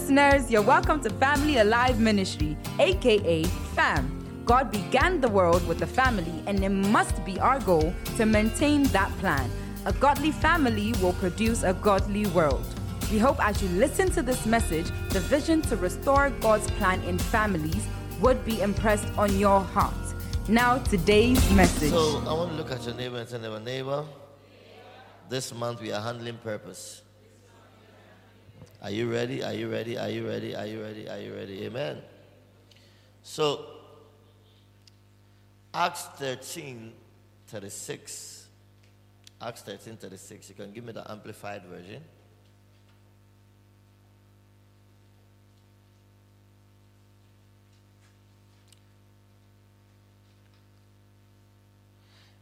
listeners. You're welcome to Family Alive Ministry, aka FAM. God began the world with a family, and it must be our goal to maintain that plan. A godly family will produce a godly world. We hope as you listen to this message, the vision to restore God's plan in families would be impressed on your heart. Now, today's message. So I want to look at your neighbor and tell your neighbor, this month we are handling purpose. Are you ready? Are you ready? Are you ready? Are you ready? Are you ready? Amen. So, Acts 13 36. Acts 13 36. You can give me the amplified version.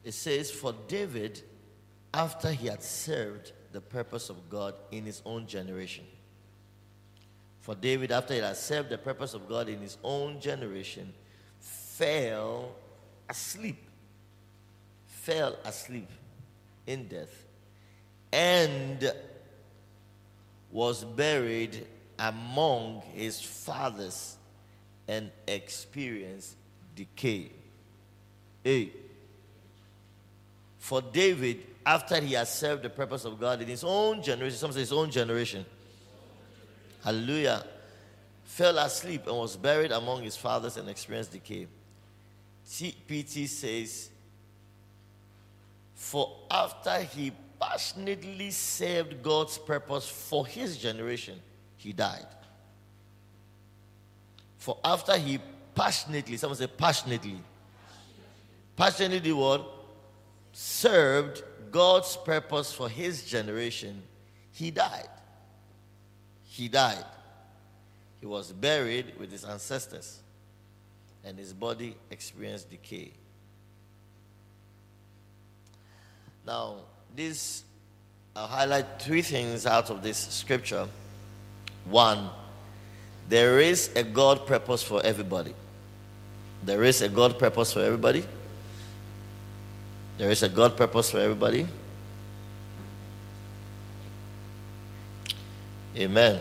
It says, For David, after he had served the purpose of God in his own generation, for David, after he had served the purpose of God in his own generation, fell asleep. Fell asleep in death and was buried among his fathers and experienced decay. Hey. For David, after he had served the purpose of God in his own generation, some say his own generation, hallelujah, fell asleep and was buried among his fathers and experienced decay. PT says, For after he passionately served God's purpose for his generation, he died. For after he passionately, someone say passionately, passionately what? Served God's purpose for his generation, he died. He died. He was buried with his ancestors and his body experienced decay. Now, this I'll highlight three things out of this scripture. One, there is a God purpose for everybody. There is a God purpose for everybody. There is a God purpose for everybody. Amen.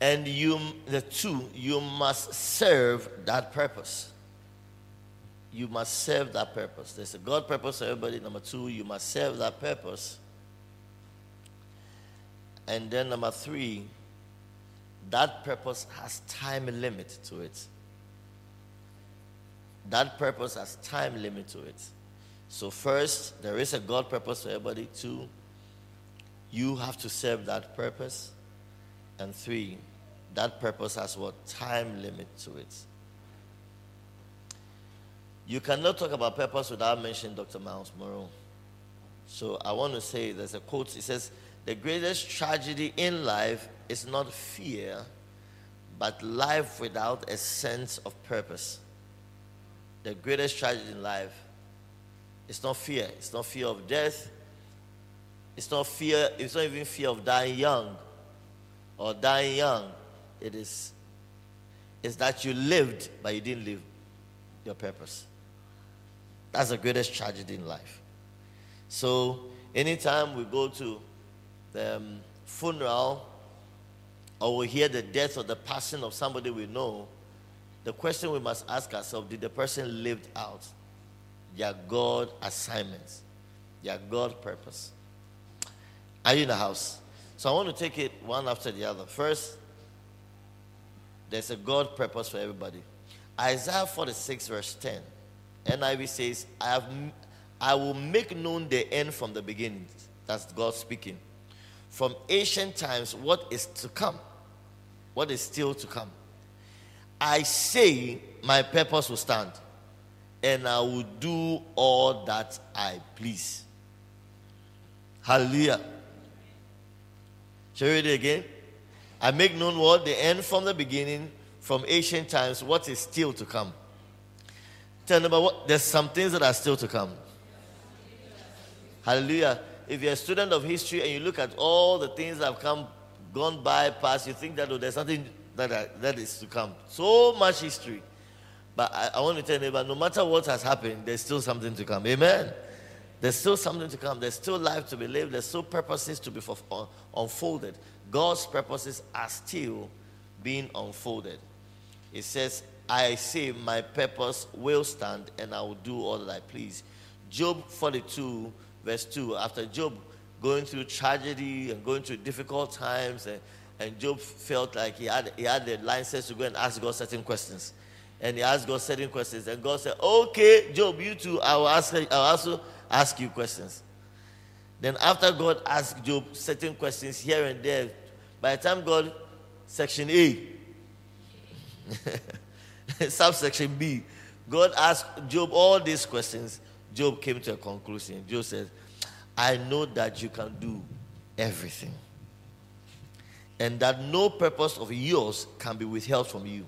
And you, the two, you must serve that purpose. You must serve that purpose. There's a God purpose for everybody. Number two, you must serve that purpose. And then number three, that purpose has time limit to it. That purpose has time limit to it. So first, there is a God purpose for everybody. Two, you have to serve that purpose. And three, that purpose has what? Time limit to it. You cannot talk about purpose without mentioning Dr. Myles Munroe. So I want to say there's a quote. It says, The greatest tragedy in life is not fear, but life without a sense of purpose. The greatest tragedy in life is not fear. It's not fear of death. It's not fear, it's not even fear of dying young or dying young. It is, is that you lived, but you didn't live your purpose. That's the greatest tragedy in life. So, anytime we go to the um, funeral or we hear the death or the passing of somebody we know, the question we must ask ourselves did the person lived out their God assignments, their God purpose? Are you in the house? So I want to take it one after the other. First, there's a God purpose for everybody. Isaiah 46, verse 10. NIV says, I, have, I will make known the end from the beginning. That's God speaking. From ancient times, what is to come, what is still to come. I say, my purpose will stand, and I will do all that I please. Hallelujah. Shall we read it again? I make known what? The end from the beginning, from ancient times, what is still to come. Tell about what? There's some things that are still to come. Hallelujah. If you're a student of history and you look at all the things that have come, gone by, past, you think that oh, there's something that, are, that is to come. So much history. But I, I want to tell you, but no matter what has happened, there's still something to come. Amen. There's still something to come. There's still life to be lived. There's still purposes to be uh, unfolded. God's purposes are still being unfolded. It says, I say, my purpose will stand and I will do all that I please. Job 42, verse 2. After Job going through tragedy and going through difficult times, and, and Job felt like he had, he had the license to go and ask God certain questions. And he asked God certain questions. And God said, Okay, Job, you too, I will, ask, I will also ask you questions. Then, after God asked Job certain questions here and there, by the time God, section A, subsection B, God asked Job all these questions. Job came to a conclusion. Job said, I know that you can do everything. And that no purpose of yours can be withheld from you.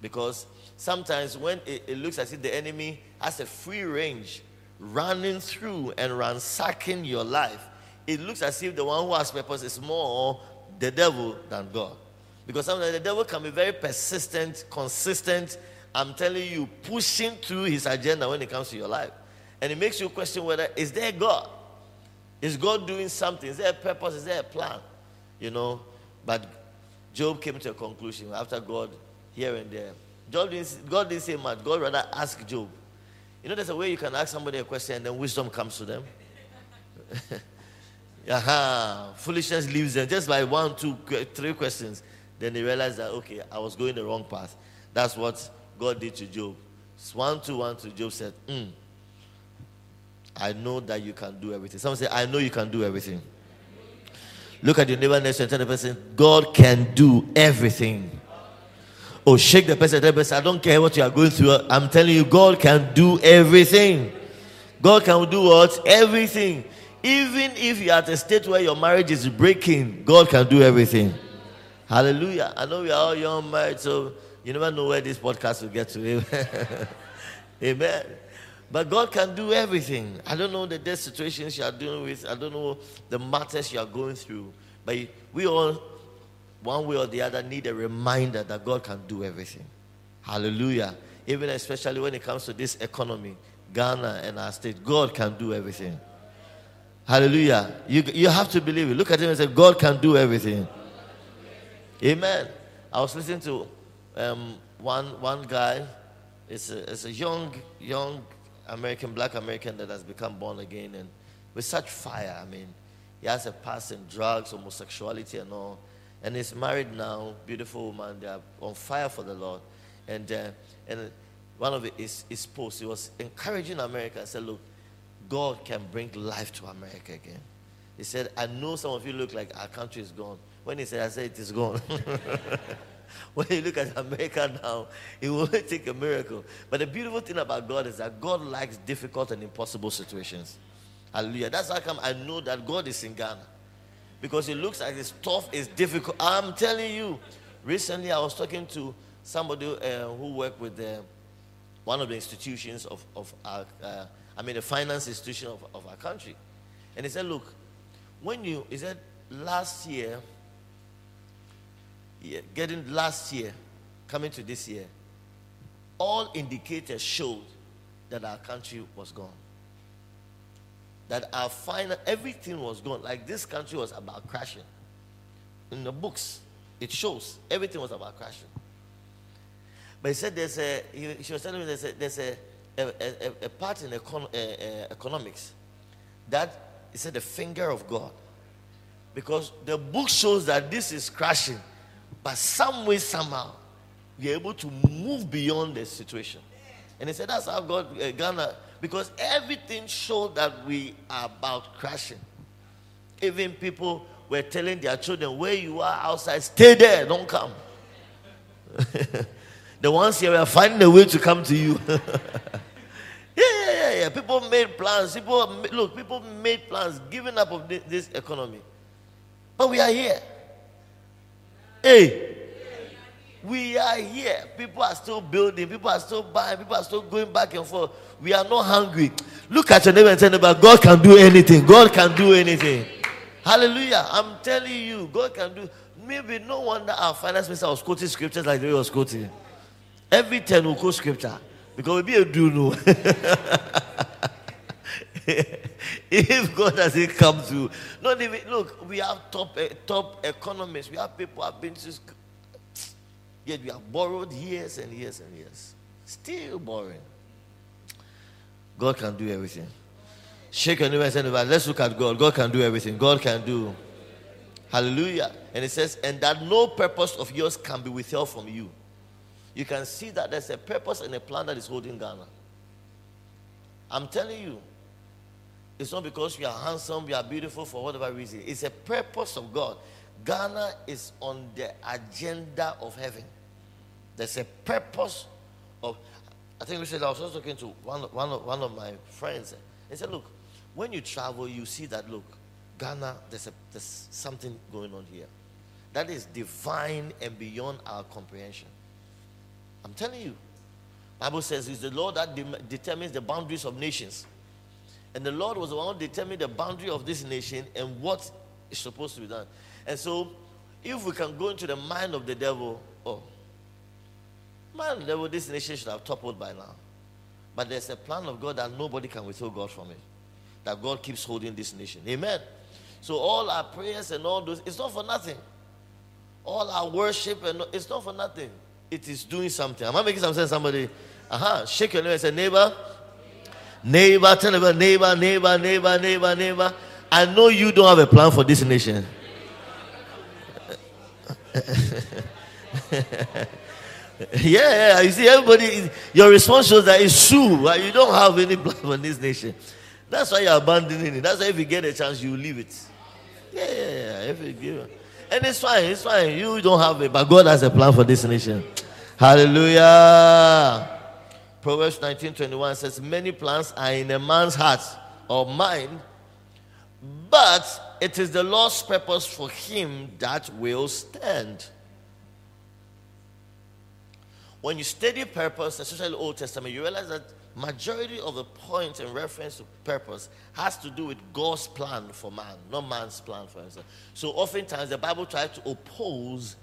Because sometimes when it, it looks as if the enemy has a free range running through and ransacking your life, it looks as if the one who has purpose is more the devil than God. Because sometimes the devil can be very persistent, consistent. I'm telling you, pushing through his agenda when it comes to your life. And it makes you question whether is there God? Is God doing something? Is there a purpose? Is there a plan? You know, but Job came to a conclusion after God here and there. Didn't, God didn't say much. God rather asked Job. You know, there's a way you can ask somebody a question and then wisdom comes to them. Aha, foolishness leaves them just by one, two, three questions. Then they realize that, okay, I was going the wrong path. That's what God did to Job. One, two, one, two. Job said, mm, I know that you can do everything. Someone say, I know you can do everything. Look at your neighbor next and tell the person, God can do everything. Oh, shake the person, tell the person, I don't care what you are going through. I'm telling you, God can do everything. God can do what? Everything. Even if you're at a state where your marriage is breaking, God can do everything. Hallelujah. I know we are all young married, so you never know where this podcast will get to. Amen. But God can do everything. I don't know the death situations you are dealing with. I don't know the matters you are going through. But we all, one way or the other, need a reminder that God can do everything. Hallelujah. Even especially when it comes to this economy, Ghana and our state, God can do everything. Hallelujah. You, you have to believe it. Look at him and say, God can do everything. Amen. I was listening to um, one, one guy. It's a, it's a young, young American, black American that has become born again and with such fire. I mean, he has a past in drugs, homosexuality, and all. And he's married now, beautiful woman. They are on fire for the Lord. And, uh, and one of his, his posts, he was encouraging America and said, Look, God can bring life to America again. He said, I know some of you look like our country is gone. When he said, I said, it is gone. when you look at America now, it will take a miracle. But the beautiful thing about God is that God likes difficult and impossible situations. Hallelujah. That's how come I know that God is in Ghana. Because it looks like it's tough, it's difficult. I'm telling you. Recently, I was talking to somebody uh, who worked with uh, one of the institutions of, of our, uh, I mean, the finance institution of, of our country. And he said, Look, when you, he said, last year, yeah, getting last year, coming to this year, all indicators showed that our country was gone. That our final, everything was gone. Like this country was about crashing. In the books, it shows everything was about crashing. But he said there's a, he, she was telling me there's a, there's a, a, a, a part in econ, uh, uh, economics that he said the finger of God. Because the book shows that this is crashing. But some way, somehow, we are able to move beyond the situation. And he said, That's how God, uh, Ghana, because everything showed that we are about crashing. Even people were telling their children, Where you are outside, stay there, don't come. the ones here are finding a way to come to you. People made plans. People, look, people made plans, giving up of this economy. But we are here. Hey, we are here. People are still building. People are still buying. People are still going back and forth. We are not hungry. Look at your neighbor and tell about God can do anything. God can do anything. Hallelujah. I'm telling you, God can do. Maybe no wonder our finance minister was quoting scriptures like they was quoting. Every 10 will quote scripture. Because we do know. if God doesn't come to, not even look, we have top uh, top economists, we have people have been to yet we have borrowed years and years and years, still borrowing. God can do everything. Shake your neighbor and say, Let's look at God. God can do everything. God can do. Hallelujah. And it says, and that no purpose of yours can be withheld from you. You can see that there's a purpose and a plan that is holding Ghana. I'm telling you, it's not because we are handsome, we are beautiful for whatever reason. It's a purpose of God. Ghana is on the agenda of heaven. There's a purpose of. I think we said I was also talking to one, one, of, one of my friends. He said, Look, when you travel, you see that, look, Ghana, there's, a, there's something going on here. That is divine and beyond our comprehension. I'm telling you. Bible says it's the Lord that de- determines the boundaries of nations. And the Lord was the one who determined the boundary of this nation and what is supposed to be done. And so, if we can go into the mind of the devil, oh, man, the devil, this nation should have toppled by now. But there's a plan of God that nobody can withhold God from it. That God keeps holding this nation. Amen. So all our prayers and all those, it's not for nothing. All our worship and it's not for nothing. It is doing something. Am I making some sense? Somebody, uh-huh. Shake your neighbor and say, neighbor, Neighbor, tell about neighbor, neighbor, neighbor, neighbor, neighbor. I know you don't have a plan for this nation. yeah, yeah, you see, everybody, your response shows that it's true. Right? You don't have any plan for this nation. That's why you're abandoning it. That's why if you get a chance, you leave it. Yeah, yeah, yeah. If you give, and it's fine, it's fine. You don't have it, but God has a plan for this nation. Hallelujah. Proverbs 19:21 says, Many plans are in a man's heart or mind, but it is the Lord's purpose for him that will stand. When you study purpose, especially Old Testament, you realize that majority of the point in reference to purpose has to do with God's plan for man, not man's plan for himself. So oftentimes the Bible tries to oppose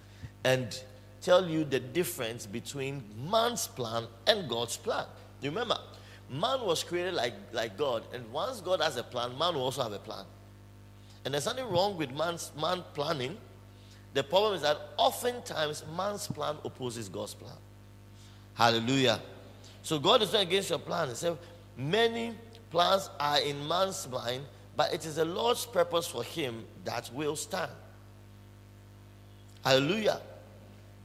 and tell you the difference between man's plan and God's plan. Remember, man was created like, like God, and once God has a plan, man will also have a plan. And there's nothing wrong with man's man planning. The problem is that oftentimes man's plan opposes God's plan. Hallelujah. So God is not against your plan. He said, many plans are in man's mind, but it is the Lord's purpose for him that will stand. Hallelujah.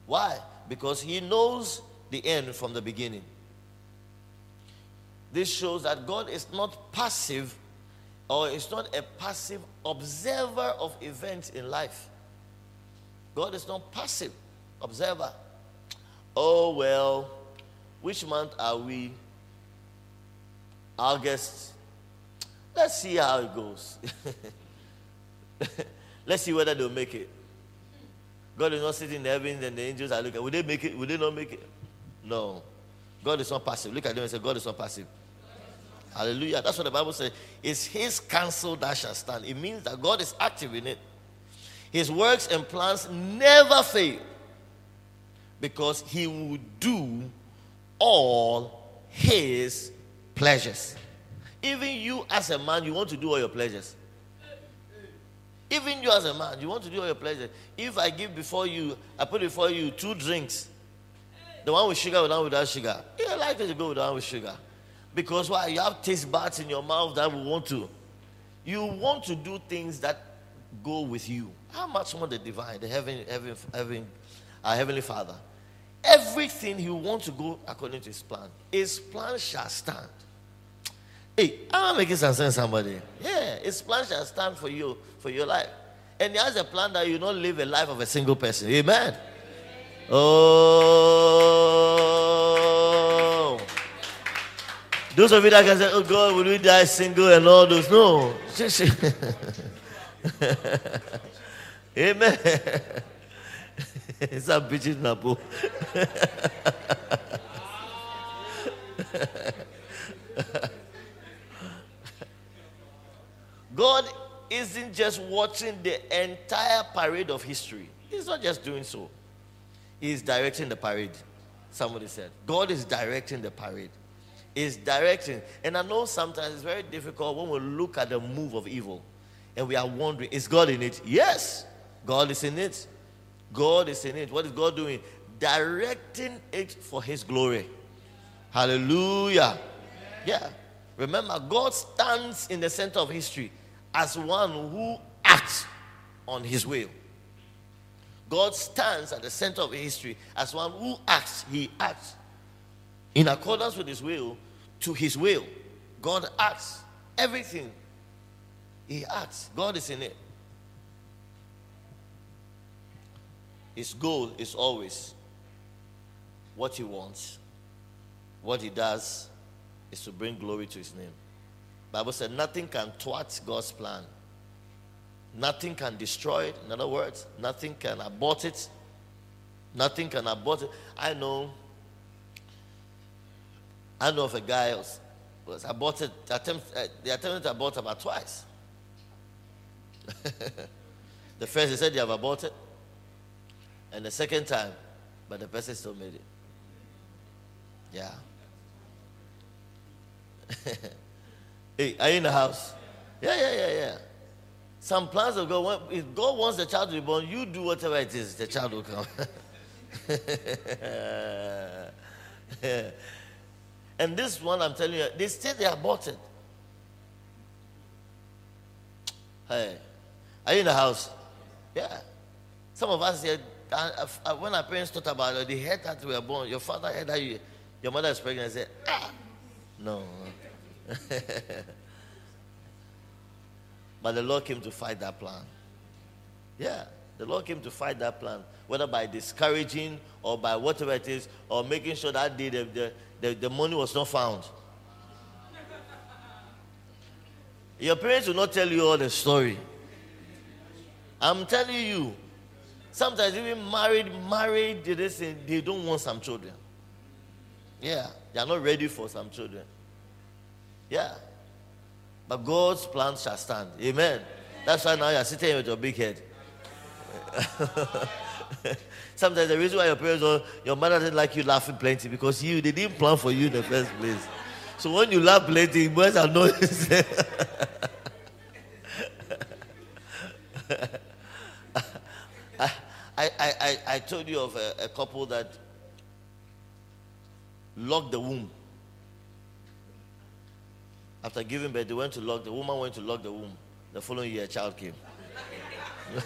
Why? Because he knows the end from the beginning. This shows that God is not passive or is not a passive observer of events in life. God is not passive observer. Oh, well, which month are we? August. Let's see how it goes. Let's see whether they'll make it. God is not sitting in the heavens and the angels are looking. Will they make it? Will they not make it? No. God is not passive. Look at them and say, God is not passive. Hallelujah. That's what the Bible says. It's his counsel that shall stand. It means that God is active in it. His works and plans never fail because he will do all his pleasures. Even you as a man, you want to do all your pleasures. Even you as a man, you want to do all your pleasures. If I give before you, I put before you two drinks. The one with sugar, the one without sugar. You're likely to go with the one with sugar. Because why? You have taste buds in your mouth that will want to. You want to do things that go with you. How much more the divine, the heaven, heaven, heaven, our heavenly Father. Everything he wants to go according to his plan. His plan shall stand. Hey, I'm making some sense, somebody. Yeah, his plan shall stand for you, for your life. And he has a plan that you not live a life of a single person. Amen. Oh. Those of you that can say, oh God, will we die single and all those? No. Amen. It's a bitch in Napo. God isn't just watching the entire parade of history. He's not just doing so. He's directing the parade. Somebody said. God is directing the parade. Is directing. And I know sometimes it's very difficult when we look at the move of evil and we are wondering, is God in it? Yes, God is in it. God is in it. What is God doing? Directing it for His glory. Hallelujah. Yeah. Remember, God stands in the center of history as one who acts on His will. God stands at the center of history as one who acts, he acts in accordance with his will to his will. God acts. Everything he acts. God is in it. His goal is always what he wants. What he does is to bring glory to his name. Bible said nothing can thwart God's plan. Nothing can destroy it. In other words, nothing can abort it. Nothing can abort it. I know. I know of a guy who was, aborted. Attempt, uh, they attempted to abort about twice. the first they said they have aborted, and the second time, but the person still made it. Yeah. hey, are you in the house? Yeah, yeah, yeah, yeah. Some plans of God, if God wants the child to be born, you do whatever it is, the child will come. and this one, I'm telling you, they say they aborted. Hey, are you in the house? Yeah. Some of us said, uh, uh, when our parents thought about it, they heard that we were born. Your father heard that you, your mother is pregnant and said, ah, no. But the Lord came to fight that plan. Yeah, the Lord came to fight that plan, whether by discouraging or by whatever it is, or making sure that day the, the, the, the money was not found. Your parents will not tell you all the story. I'm telling you, sometimes even married, married, they say they don't want some children. Yeah, they are not ready for some children. Yeah. But God's plan shall stand. Amen. That's why now you're sitting with your big head. Sometimes the reason why your parents or your mother didn't like you laughing plenty because you they didn't plan for you in the first place. So when you laugh plenty, must have noticed. I, I, I, told you of a, a couple that locked the womb after giving birth, they went to lock, the woman went to lock the womb. The following year, a child came.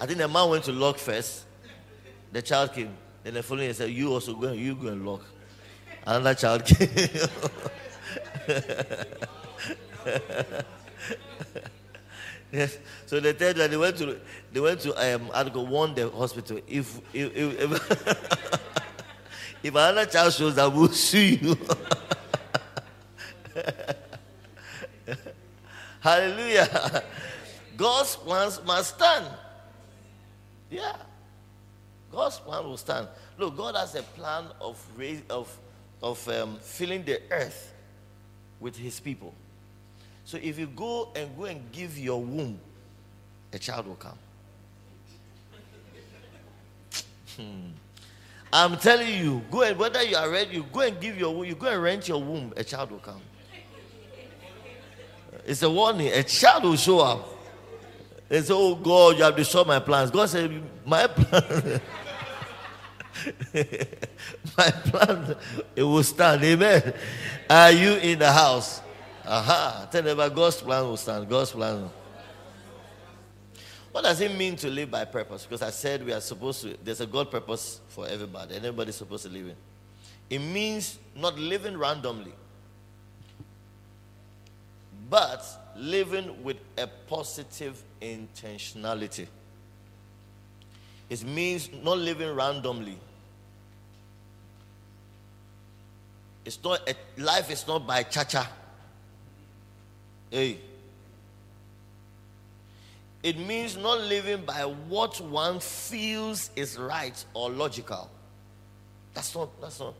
I think the man went to lock first. The child came. Then the following year said, You also go, you go and lock. Another child came. yes. So they tell that they went to they went to um I'd go warn the hospital. If if if, if, another child shows that we'll sue you. Hallelujah. God's plans must stand. Yeah. God's plan will stand. Look, God has a plan of of of um, filling the earth with His people. So if you go and go and give your womb, a child will come. Hmm. I'm telling you, go and whether you are ready, you go and give your womb, you go and rent your womb, a child will come. It's a warning. A child will show up. They say, Oh God, you have destroyed my plans. God said, My plan. my plan, it will stand. Amen. Are you in the house? Aha. Tell them about God's plan will stand. God's plan. What does it mean to live by purpose? Because I said we are supposed to, there's a God purpose for everybody, and everybody's supposed to live in. It means not living randomly but living with a positive intentionality. It means not living randomly. It's not a, life is not by cha-cha. Hey. It means not living by what one feels is right or logical. That's not that's not.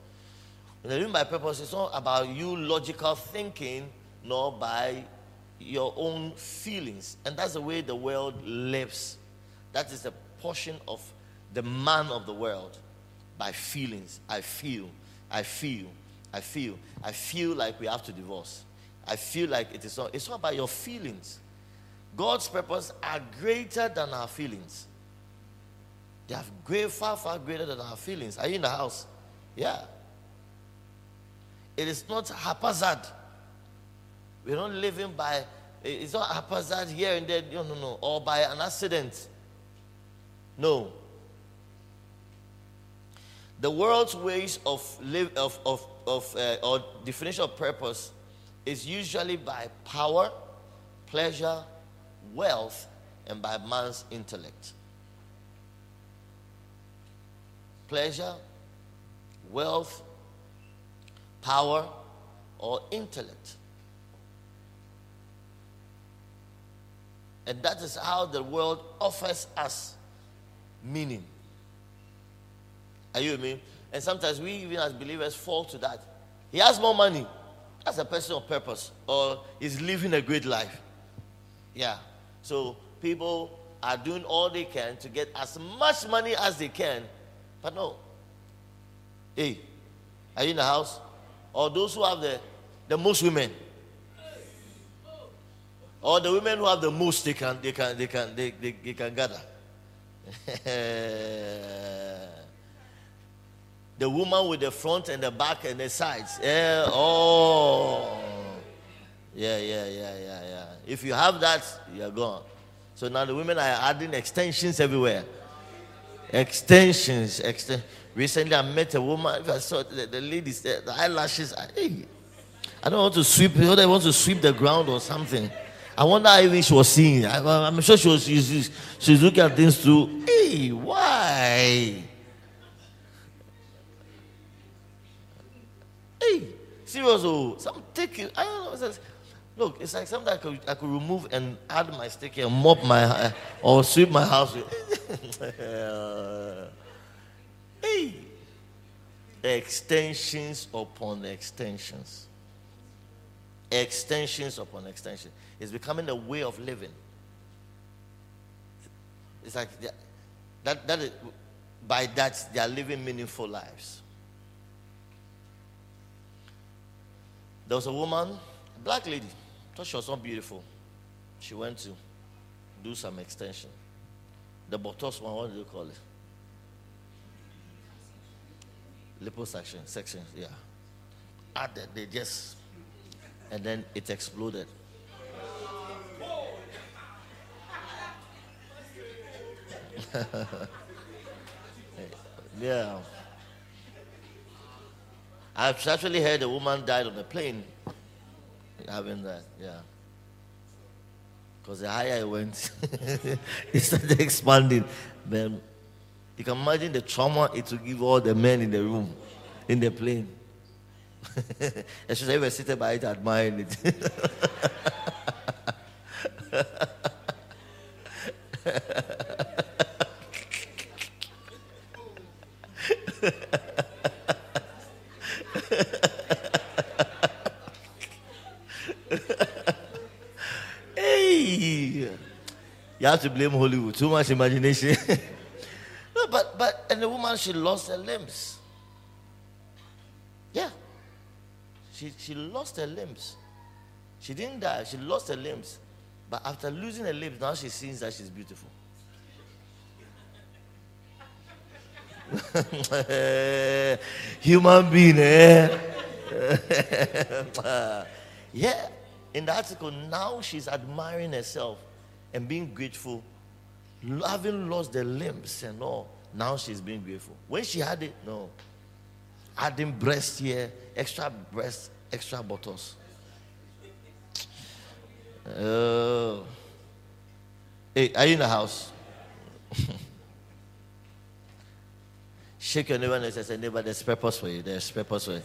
When I by purpose, it's not about you logical thinking nor by your own feelings. And that's the way the world lives. That is the portion of the man of the world. by feelings. I feel, I feel, I feel. I feel like we have to divorce. I feel like it is not. It's not about your feelings. God's purpose are greater than our feelings. They are great, far, far greater than our feelings. Are you in the house? Yeah. It is not haphazard. We're not living by, it's not haphazard here and there, no, no, no, or by an accident. No. The world's ways of live of of, of uh, or definition of purpose is usually by power, pleasure, wealth, and by man's intellect. Pleasure, wealth, power, or intellect. And that is how the world offers us meaning. Are you with me? And sometimes we, even as believers, fall to that. He has more money. That's a person of purpose. Or is living a great life. Yeah. So people are doing all they can to get as much money as they can. But no. Hey, are you in the house? Or those who have the, the most women. Or the women who have the most they can they can they can they, they, they can gather. the woman with the front and the back and the sides. Yeah, oh. Yeah, yeah, yeah, yeah, yeah. If you have that, you're gone. So now the women are adding extensions everywhere. Extensions, exten- Recently, I met a woman. I saw the, the ladies, the, the eyelashes. I, hey, I don't want to sweep. I want to sweep the ground or something. I wonder how even she was seeing. I, am sure she was. She's, she's looking at things through. Hey, why? Hey, serious. Oh, some take. I don't know. Look, it's like something I could, I could remove and add my stick and mop my uh, or sweep my house. hey, extensions upon extensions, extensions upon extensions. It's becoming a way of living. It's like that. That is, by that they are living meaningful lives. There was a woman, a black lady thought she was not beautiful. She went to do some extension. The botox one, what do you call it? Liposuction, section, yeah. Added, they just, and then it exploded. yeah. I've actually heard a woman died on a plane having that, yeah. Because the higher it went, it started expanding. Then you can imagine the trauma it will give all the men in the room, in the plane. Especially if we're sitting by it admiring it. have to blame Hollywood. Too much imagination. no, but but and the woman she lost her limbs. Yeah. She she lost her limbs. She didn't die, she lost her limbs. But after losing her limbs, now she sees that she's beautiful. Human being, eh? yeah. In the article, now she's admiring herself and being grateful, having lost the limbs and all. Now she's being grateful. When she had it, no. Adding breast here, extra breast, extra bottles. Oh. Hey, are you in the house? Shake your neighbor and say, neighbor, there's purpose for you. There's purpose for you.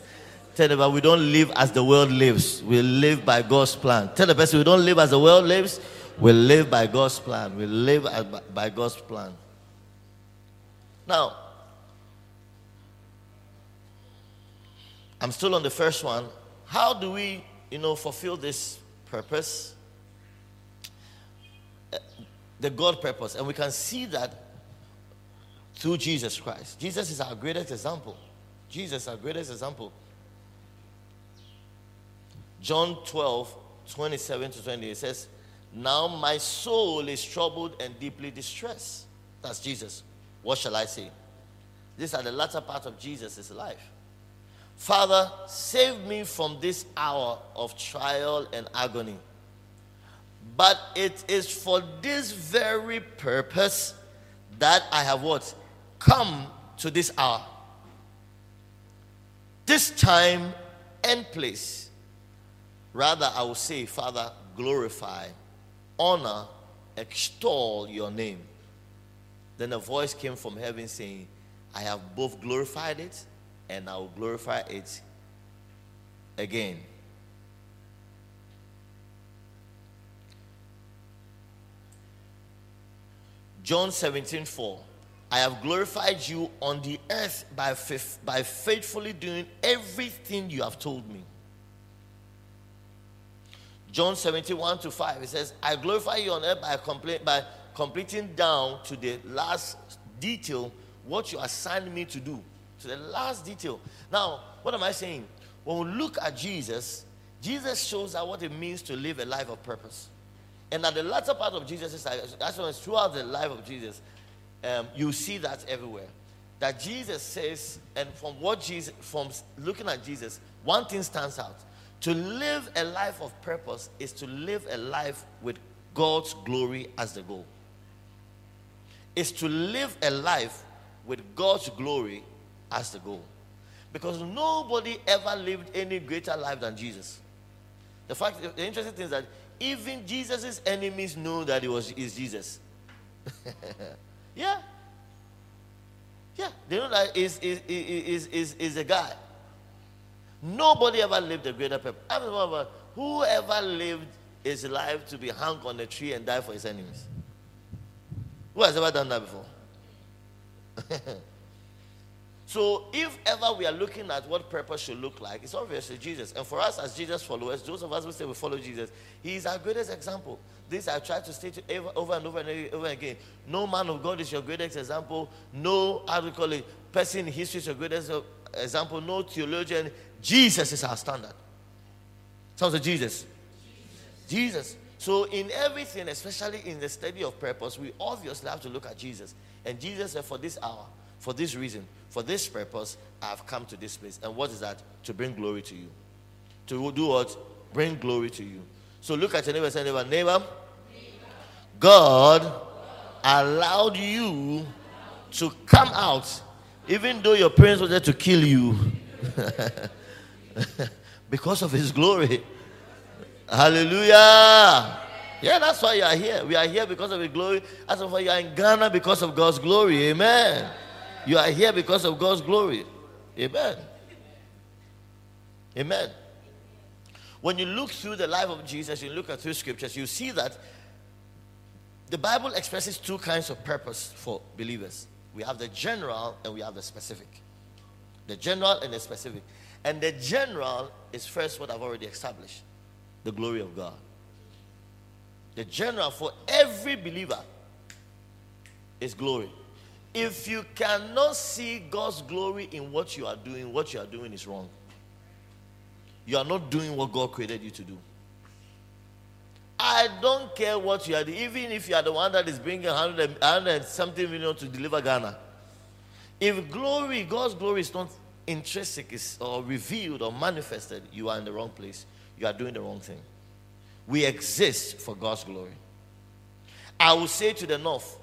Tell the neighbor, we don't live as the world lives. We live by God's plan. Tell the person, we don't live as the world lives. We live by God's plan. We live by God's plan. Now, I'm still on the first one. How do we, you know, fulfill this purpose? Eh, the God purpose. And we can see that through Jesus Christ. Jesus is our greatest example. Jesus, our greatest example. John 12, 27 to 20, it says, Now my soul is troubled and deeply distressed. That's Jesus. What shall I say? These are the latter part of Jesus' life. Father, save me from this hour of trial and agony. But it is for this very purpose that I have what? Come to this hour. This time and place. Rather, I will say, Father, glorify, honor, extol your name. Then a voice came from heaven saying, I have both glorified it and I will glorify it again. John 17 4. I have glorified you on the earth by, by faithfully doing everything you have told me. John 71 to 5, it says, I glorify you on earth by, by completing down to the last detail what you assigned me to do. To the last detail. Now, what am I saying? When we look at Jesus, Jesus shows us what it means to live a life of purpose. And at the latter part of Jesus' life, actually throughout the life of Jesus, um, you see that everywhere. That Jesus says, and from what Jesus, from looking at Jesus, one thing stands out. To live a life of purpose is to live a life with God's glory as the goal. Is to live a life with God's glory as the goal. Because nobody ever lived any greater life than Jesus. The fact, the interesting thing is that even Jesus' enemies know that it was is Jesus. yeah. Yeah. They know that is is is is is a guy. Nobody ever lived a greater purpose. Whoever lived his life to be hung on a tree and die for his enemies? Who has ever done that before? so, if ever we are looking at what purpose should look like, it's obviously Jesus. And for us as Jesus followers, those of us who say we follow Jesus, he is our greatest example. This I try to state over and over and over again. No man of God is your greatest example. No, do you call it, person in history is your greatest example. No theologian. Jesus is our standard. Sounds like Jesus. Jesus. So, in everything, especially in the study of purpose, we obviously have to look at Jesus. And Jesus said, For this hour, for this reason, for this purpose, I have come to this place. And what is that? To bring glory to you. To do what? Bring glory to you. So, look at your neighbor say, neighbor, neighbor, God allowed you to come out, even though your parents wanted to kill you, because of His glory. Hallelujah. Yeah, that's why you are here. We are here because of His glory. That's why you are in Ghana because of God's glory. Amen. You are here because of God's glory. Amen. Amen. When you look through the life of Jesus, you look at through scriptures, you see that the Bible expresses two kinds of purpose for believers. We have the general and we have the specific. The general and the specific. And the general is first what I've already established the glory of God. The general for every believer is glory. If you cannot see God's glory in what you are doing, what you are doing is wrong. You are not doing what God created you to do. I don't care what you are doing, even if you are the one that is bringing 100, 100 something million to deliver Ghana. If glory, God's glory is not intrinsic is or revealed or manifested, you are in the wrong place you are doing the wrong thing. We exist for God's glory. I will say to the north,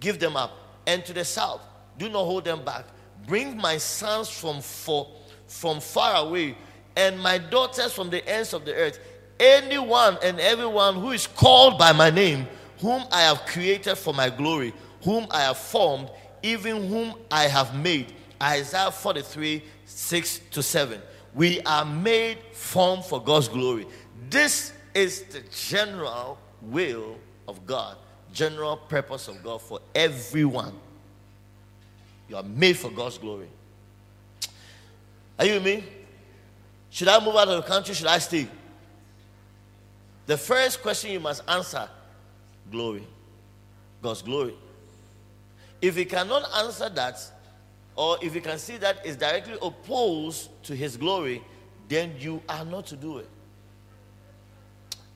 give them up, and to the south, do not hold them back. Bring my sons from, for, from far away, and my daughters from the ends of the earth. Anyone and everyone who is called by my name, whom I have created for my glory, whom I have formed, even whom I have made. Isaiah 43, 6 to 7. We are made form for God's glory. This is the general will of God, general purpose of God for everyone. You are made for God's glory. Are you with me? Should I move out of the country? Should I stay? The first question you must answer glory. God's glory. If you cannot answer that, or if you can see that is directly opposed to his glory, then you are not to do it.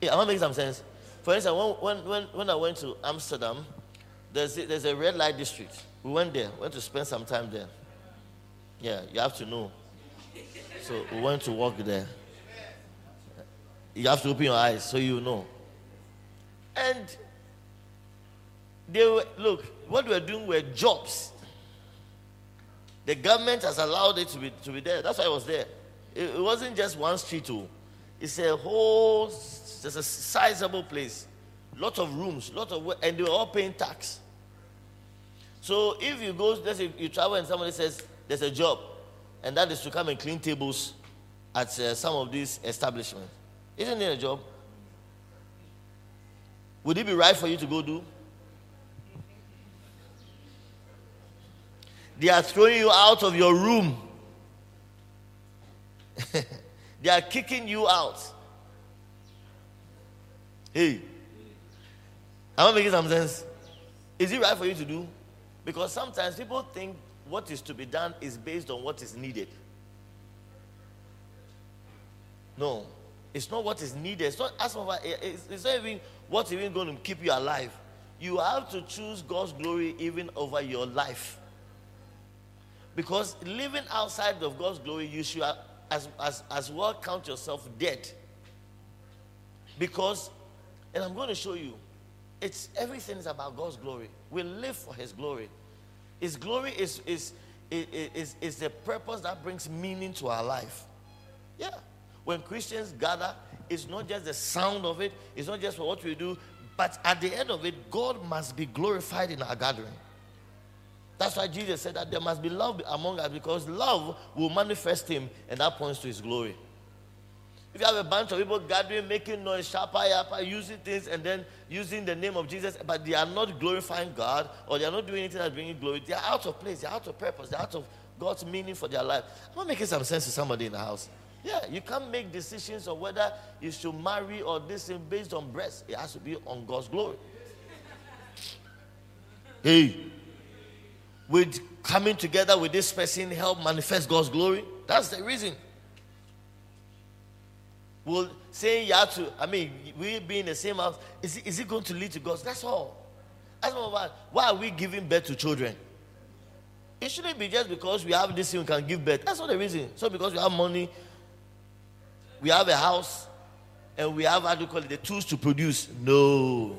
Yeah, I make some sense. For instance, when, when, when I went to Amsterdam, there's a, there's a red light district. We went there, went to spend some time there. Yeah, you have to know. So we went to walk there. You have to open your eyes so you know. And they were, look, what we're doing were jobs. The government has allowed it to be, to be there. That's why I was there. It, it wasn't just one street, too. It's a whole, it's a sizable place. Lot of rooms, lot of, and they were all paying tax. So if you go, let's say you travel and somebody says there's a job, and that is to come and clean tables at uh, some of these establishments, isn't it a job? Would it be right for you to go do? They are throwing you out of your room. they are kicking you out. Hey, am I making some sense? Is it right for you to do? Because sometimes people think what is to be done is based on what is needed. No, it's not what is needed. It's not, as it's, it's not even what's even going to keep you alive. You have to choose God's glory even over your life. Because living outside of God's glory, you should as, as, as well count yourself dead. Because, and I'm going to show you, it's everything is about God's glory. We live for His glory. His glory is, is, is, is, the purpose that brings meaning to our life. Yeah. When Christians gather, it's not just the sound of it, it's not just for what we do, but at the end of it, God must be glorified in our gathering. That's why Jesus said that there must be love among us because love will manifest Him, and that points to His glory. If you have a bunch of people gathering, making noise, sharpa, yappa, using things, and then using the name of Jesus, but they are not glorifying God or they are not doing anything that's bringing glory, they are out of place, they are out of purpose, they are out of God's meaning for their life. I'm not making some sense to somebody in the house. Yeah, you can't make decisions on whether you should marry or this thing based on breast. It has to be on God's glory. Hey with coming together with this person help manifest God's glory? That's the reason. Well, saying you have to, I mean, we be in the same house, is it, is it going to lead to God? That's all. That's all about why are we giving birth to children? It shouldn't be just because we have this thing we can give birth. That's not the reason. So because we have money, we have a house, and we have how do you call it, the tools to produce. No.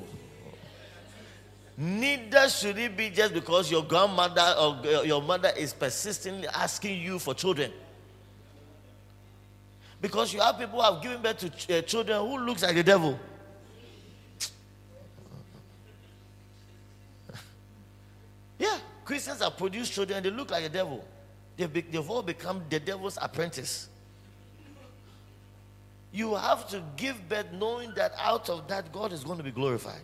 Neither should it be just because your grandmother or your mother is persistently asking you for children. Because you have people who have given birth to ch- uh, children who looks like the devil. yeah, Christians have produced children and they look like the devil. They've, be- they've all become the devil's apprentice. You have to give birth knowing that out of that God is going to be glorified.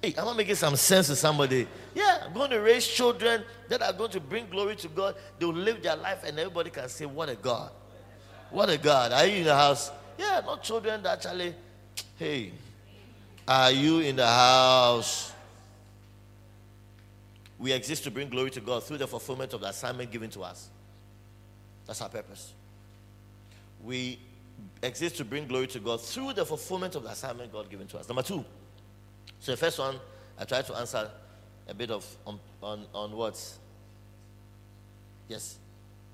Hey, am I making some sense to somebody? Yeah, I'm going to raise children that are going to bring glory to God. They will live their life, and everybody can say, What a God! What a God! Are you in the house? Yeah, not children that actually, hey, are you in the house? We exist to bring glory to God through the fulfillment of the assignment given to us. That's our purpose. We exist to bring glory to God through the fulfillment of the assignment God given to us. Number two, so the first one, I tried to answer a bit of on, on, on what? Yes,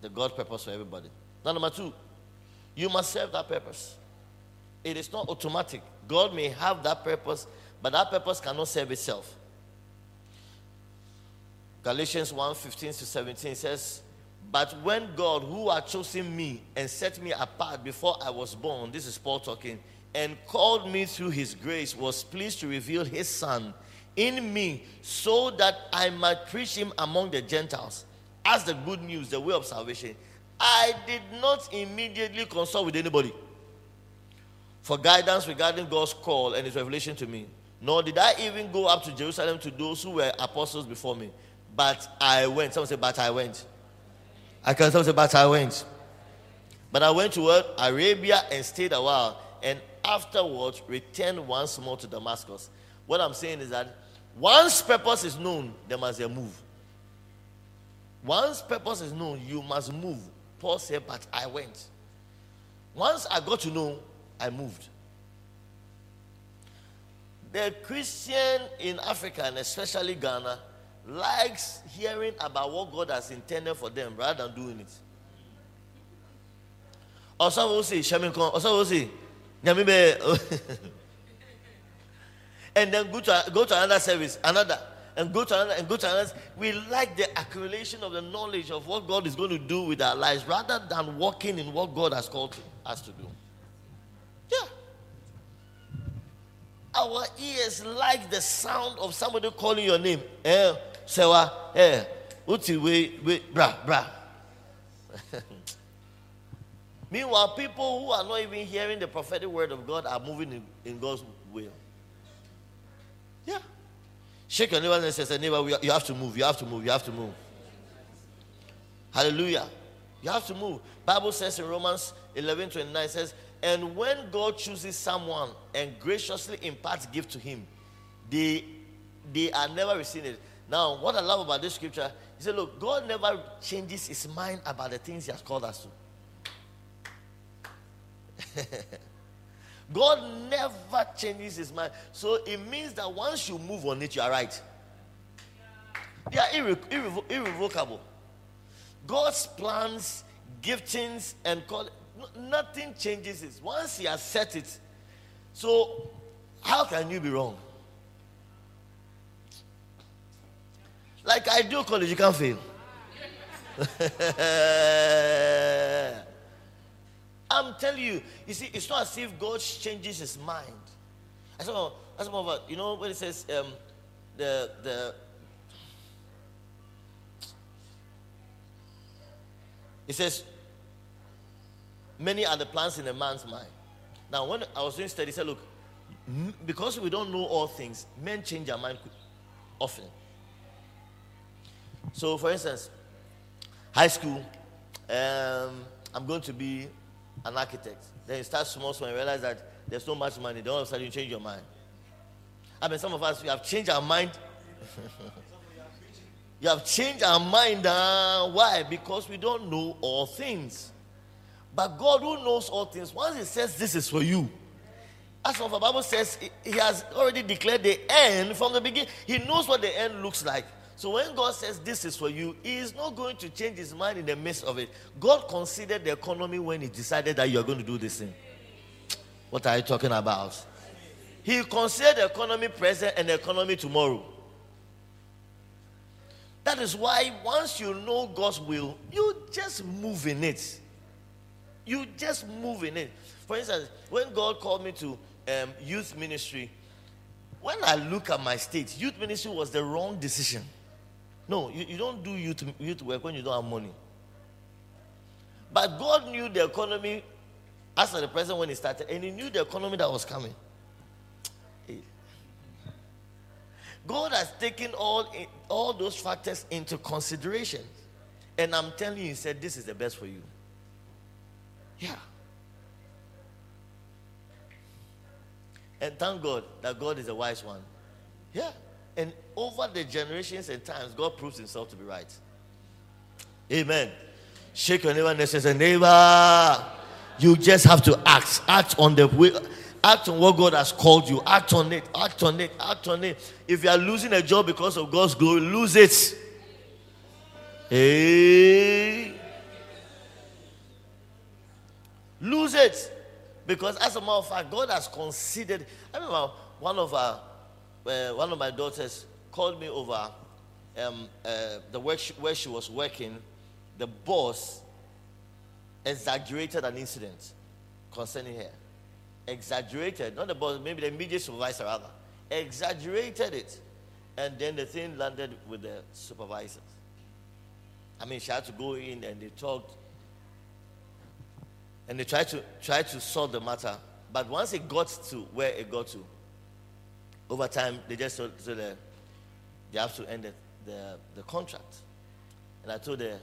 the God purpose for everybody. Now, number two, you must serve that purpose. It is not automatic. God may have that purpose, but that purpose cannot serve itself. Galatians 1 15 to 17 says, But when God, who had chosen me and set me apart before I was born, this is Paul talking, and called me through his grace was pleased to reveal his son in me so that I might preach him among the Gentiles as the good news, the way of salvation. I did not immediately consult with anybody for guidance regarding God's call and his revelation to me. Nor did I even go up to Jerusalem to those who were apostles before me. But I went. Someone say, But I went. I can someone say, But I went. But I went to Arabia and stayed a while. And afterwards return once more to Damascus. What I'm saying is that once purpose is known, there must be a move. Once purpose is known, you must move. Paul said, But I went. Once I got to know, I moved. The Christian in Africa and especially Ghana likes hearing about what God has intended for them rather than doing it. Ọsọ wo si Ṣẹ́mi kan, ọsọ wo si And then go to, go to another service, another and go to another and go to another. We like the accumulation of the knowledge of what God is going to do with our lives rather than walking in what God has called us to do. Yeah. Our ears like the sound of somebody calling your name. Eh, Sewa, eh, Uti, wait, wait, bra, bra. Meanwhile, people who are not even hearing the prophetic word of God are moving in, in God's will. Yeah. Shake your neighbor and say, neighbor, you have to move, you have to move, you have to move. Hallelujah. You have to move. Bible says in Romans 11 29 says, and when God chooses someone and graciously imparts gift to him, they they are never receiving it. Now, what I love about this scripture, he said, Look, God never changes his mind about the things he has called us to. God never changes his mind. So it means that once you move on it, you are right. They are irre- irrevo- irrevocable. God's plans, giftings, and call nothing changes it. Once He has set it, so how can you be wrong? Like I do college, you can't fail. I'm telling you, you see, it's not as if God changes his mind. I saw, I saw, you know, when it says um, the the it says many are the plans in a man's mind. Now, when I was doing study, said, look, because we don't know all things, men change their mind often. So, for instance, high school, um, I'm going to be an architect. Then you start small, small and realize that there's so much money. Then all of a sudden you change your mind. I mean, some of us, we have changed our mind. you have changed our mind. Uh, why? Because we don't know all things. But God, who knows all things, once He says this is for you, as of the Bible says, He has already declared the end from the beginning. He knows what the end looks like. So when God says this is for you, He is not going to change His mind in the midst of it. God considered the economy when He decided that you are going to do this thing. What are you talking about? He considered the economy present and the economy tomorrow. That is why once you know God's will, you just move in it. You just move in it. For instance, when God called me to um, youth ministry, when I look at my state, youth ministry was the wrong decision. No, you, you don't do youth, youth work when you don't have money. But God knew the economy as the present when he started, and he knew the economy that was coming. God has taken all, all those factors into consideration. And I'm telling you, he said, This is the best for you. Yeah. And thank God that God is a wise one. Yeah. And over the generations and times, God proves himself to be right. Amen. Shake your neighbor and say, neighbor, you just have to act. Act on the way. Act on what God has called you. Act on it. Act on it. Act on it. If you are losing a job because of God's glory, lose it. Hey. Lose it. Because as a matter of fact, God has considered. I remember one of our uh, one of my daughters called me over um, uh, the work she, where she was working. The boss exaggerated an incident concerning her. Exaggerated, not the boss, maybe the immediate supervisor rather. Exaggerated it. And then the thing landed with the supervisors. I mean, she had to go in and they talked. And they tried to try to solve the matter. But once it got to where it got to, over time, they just told, told her they have to end the, the, the contract. And I told her,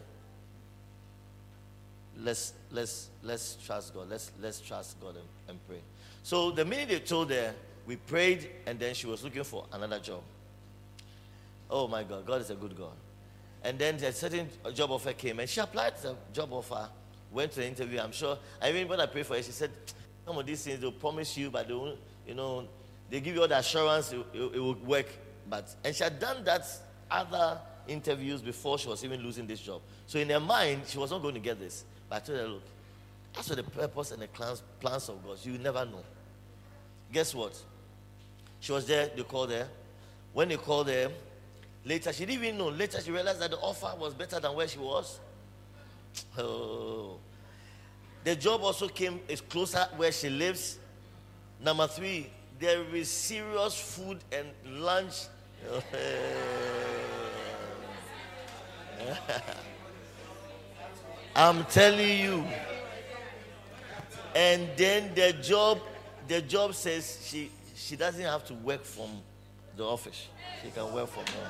let's, let's, let's trust God. Let's, let's trust God and, and pray. So the minute they told her, we prayed, and then she was looking for another job. Oh my God, God is a good God. And then a certain job offer came, and she applied to the job offer, went to the interview. I'm sure. I mean, when I prayed for her, she said, "Some of these things they'll promise you, but they won't, you know, they give you all the assurance it, it, it will work." But and she had done that other interviews before she was even losing this job. So in her mind, she was not going to get this. But I told her, "Look, as for the purpose and the plans, plans of God, you never know." Guess what? She was there. They called her. When they called her, Later, she didn't even know. Later, she realized that the offer was better than where she was. Oh. The job also came is closer where she lives. Number three, there is serious food and lunch. I'm telling you. And then the job, the job says she she doesn't have to work from the office. She can work from home.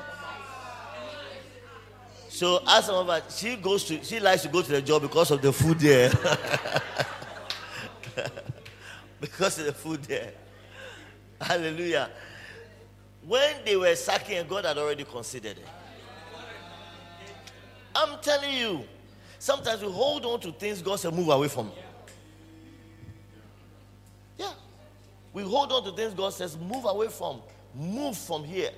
So as some of her, she goes to, she likes to go to the job because of the food there. because of the food there. Hallelujah. When they were sacking, God had already considered it. I'm telling you, sometimes we hold on to things God said move away from. Yeah. We hold on to things God says move away from. Move from here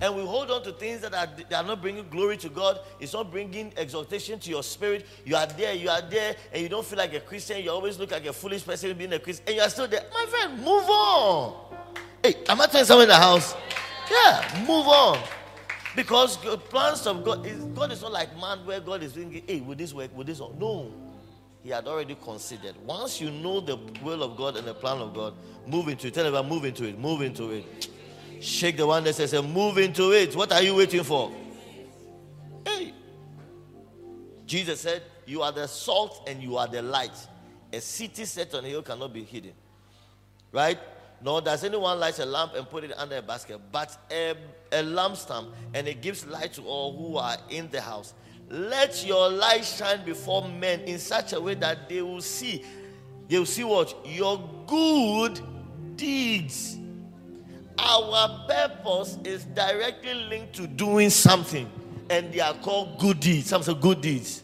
and we hold on to things that are, that are not bringing glory to God, it's not bringing exaltation to your spirit. You are there, you are there, and you don't feel like a Christian. You always look like a foolish person being a Christian, and you are still there. My friend, move on. Hey, am I telling someone in the house? Yeah, move on. Because the plans of God is God is not like man where God is thinking, hey, will this work? Will this work? No. He had already considered. Once you know the will of God and the plan of God, move into it. Tell everyone, move into it, move into it. Shake the one that says, Move into it. What are you waiting for? Hey. Jesus said, You are the salt and you are the light. A city set on a hill cannot be hidden. Right? Nor does anyone light a lamp and put it under a basket, but a, a lampstand, and it gives light to all who are in the house. Let your light shine before men in such a way that they will see. They will see what? Your good deeds our purpose is directly linked to doing something, and they are called good deeds. Some say good deeds.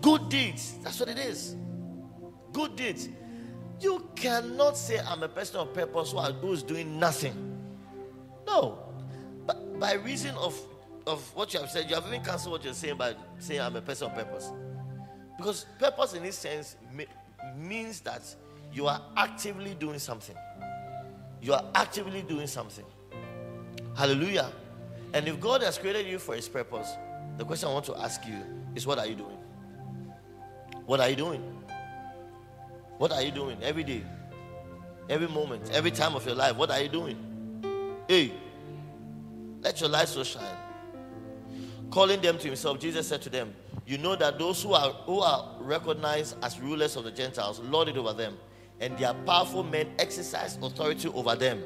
Good deeds. That's what it is. Good deeds. You cannot say I'm a person of purpose who is doing nothing. No. But by reason of, of what you have said, you have even cancelled what you're saying by saying I'm a person of purpose. Because purpose in this sense means that you are actively doing something you are actively doing something. Hallelujah. And if God has created you for his purpose, the question I want to ask you is what are you doing? What are you doing? What are you doing every day? Every moment, every time of your life, what are you doing? Hey, let your light so shine. Calling them to himself, Jesus said to them, You know that those who are who are recognized as rulers of the Gentiles lord it over them and their powerful men exercise authority over them.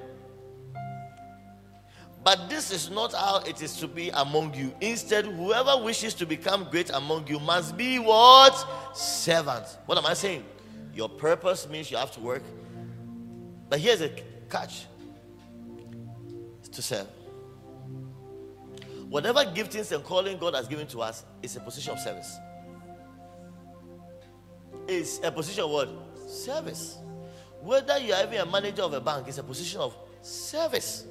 But this is not how it is to be among you. Instead, whoever wishes to become great among you must be what? Servants. What am I saying? Your purpose means you have to work. But here's a catch it's to serve. Whatever giftings and calling God has given to us is a position of service. It's a position of what? Service. Whether you are even a manager of a bank, is a position of service.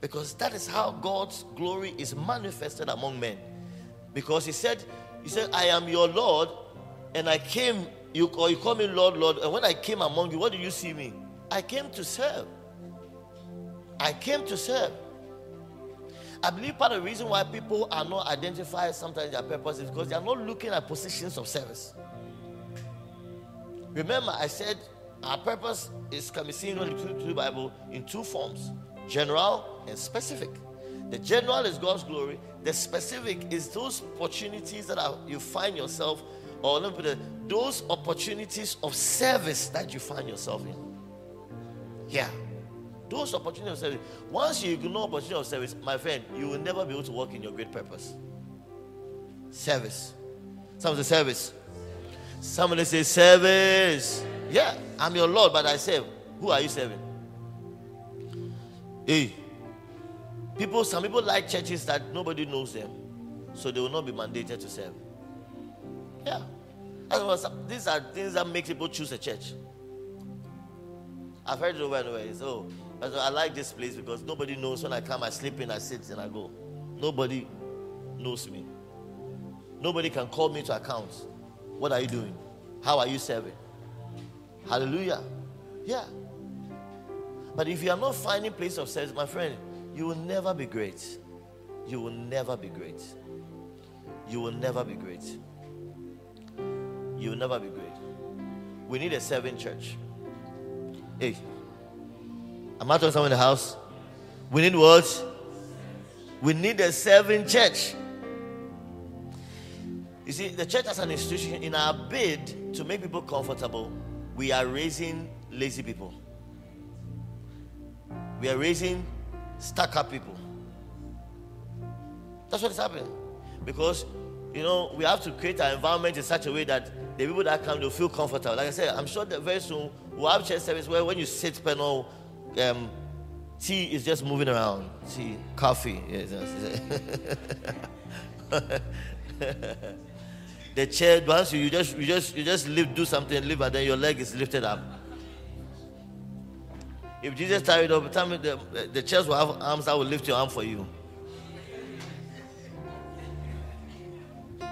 Because that is how God's glory is manifested among men. Because he said, He said, I am your Lord, and I came, you you call me Lord, Lord. And when I came among you, what did you see me? I came to serve. I came to serve. I believe part of the reason why people are not identified sometimes their purpose is because they are not looking at positions of service. Remember, I said our purpose is can be seen you the Bible in two forms general and specific. The general is God's glory, the specific is those opportunities that are, you find yourself, or let me put it, those opportunities of service that you find yourself in. Yeah. Those opportunities of service. Once you ignore opportunity of service, my friend, you will never be able to work in your great purpose. Service. Some say service. Somebody say service. Yeah, I'm your Lord, but I serve. Who are you serving? Hey, people, some people like churches that nobody knows them. so they will not be mandated to serve. Yeah. these are things that make people choose a church. I've heard it over and over. So oh, I like this place because nobody knows when I come, I sleep in, I sit, and I go. Nobody knows me. Nobody can call me to account. What are you doing? How are you serving? Hallelujah. Yeah. But if you are not finding place of service, my friend, you will never be great. You will never be great. You will never be great. You will never be great. We need a serving church. Hey, am I talking someone in the house? We need what? We need a serving church. You see, the church as an institution, in our bid to make people comfortable, we are raising lazy people. We are raising stuck up people. That's what is happening. Because, you know, we have to create our environment in such a way that the people that come, they'll feel comfortable. Like I said, I'm sure that very soon we'll have church service where when you sit panel, um, tea is just moving around. Tea, coffee. Yes, yes. the chair, once you, just you just you just live, do something, live, and then your leg is lifted up. If Jesus tied up, tell me the, the chairs will have arms i will lift your arm for you.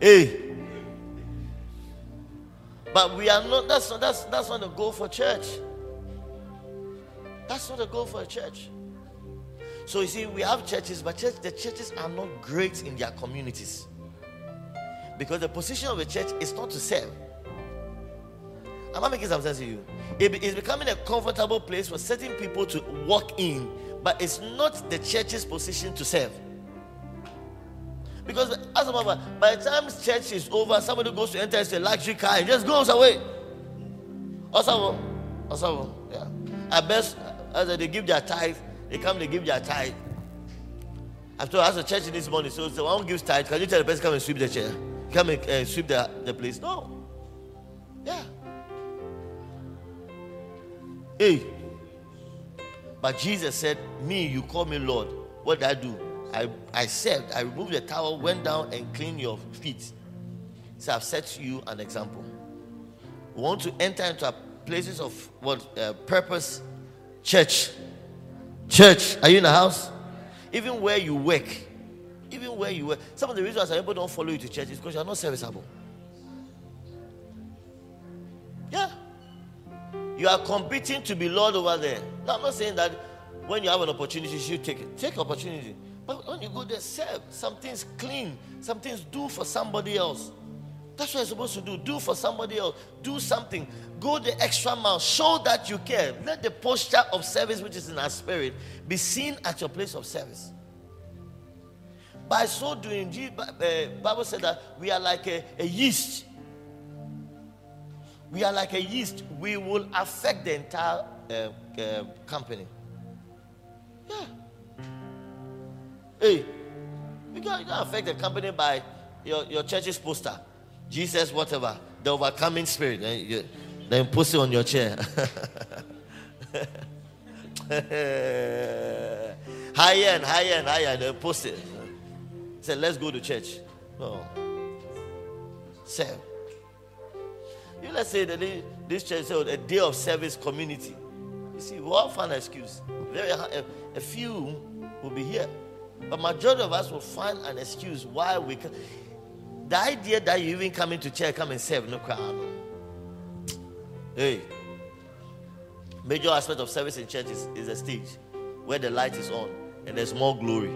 hey. But we are not, that's, that's, that's not the goal for church. That's not the goal for a church. So you see, we have churches, but church, the churches are not great in their communities. Because the position of a church is not to serve. Am I making some sense to you? It is becoming a comfortable place for certain people to walk in, but it's not the church's position to serve. Because as a matter, by the time church is over, somebody goes to enter into a luxury car and just goes away. Also, also, yeah. At best, as they give their tithe, they come, they give their tithe. After I as a church this morning, so the one who gives tithe, can you tell the person come and sweep the chair? Come and uh, sweep the, the place? No. Yeah. Hey. But Jesus said, Me, you call me Lord. What did I do? I, I said, I removed the towel, went down and cleaned your feet. So I've set you an example. We want to enter into a places of what uh, purpose, church, Church, are you in the house? Even where you work, even where you work. Some of the reasons why people don't follow you to church is because you're not serviceable. Yeah. You are competing to be Lord over there. Now, I'm not saying that when you have an opportunity, you should take it. Take opportunity. But when you go there, serve. Something's clean. Something's do for somebody else. That's what you're supposed to do. Do for somebody else. Do something. Go the extra mile. Show that you care. Let the posture of service, which is in our spirit, be seen at your place of service. By so doing, the uh, Bible said that we are like a, a yeast. We are like a yeast. We will affect the entire uh, uh, company. Yeah. Hey, you can't, you can't affect the company by your, your church's poster. Jesus, whatever, the overcoming spirit. Then, you, then it on your chair. higher and higher and higher, then post it. Say, let's go to church. No. Serve. You let's say that this church is a day of service community. You see, we all find an excuse. Very a, a few will be here, but majority of us will find an excuse why we can the idea that you even come into church, come and serve, no crowd. Hey, major aspect of service in church is, is the stage where the light is on and there's more glory.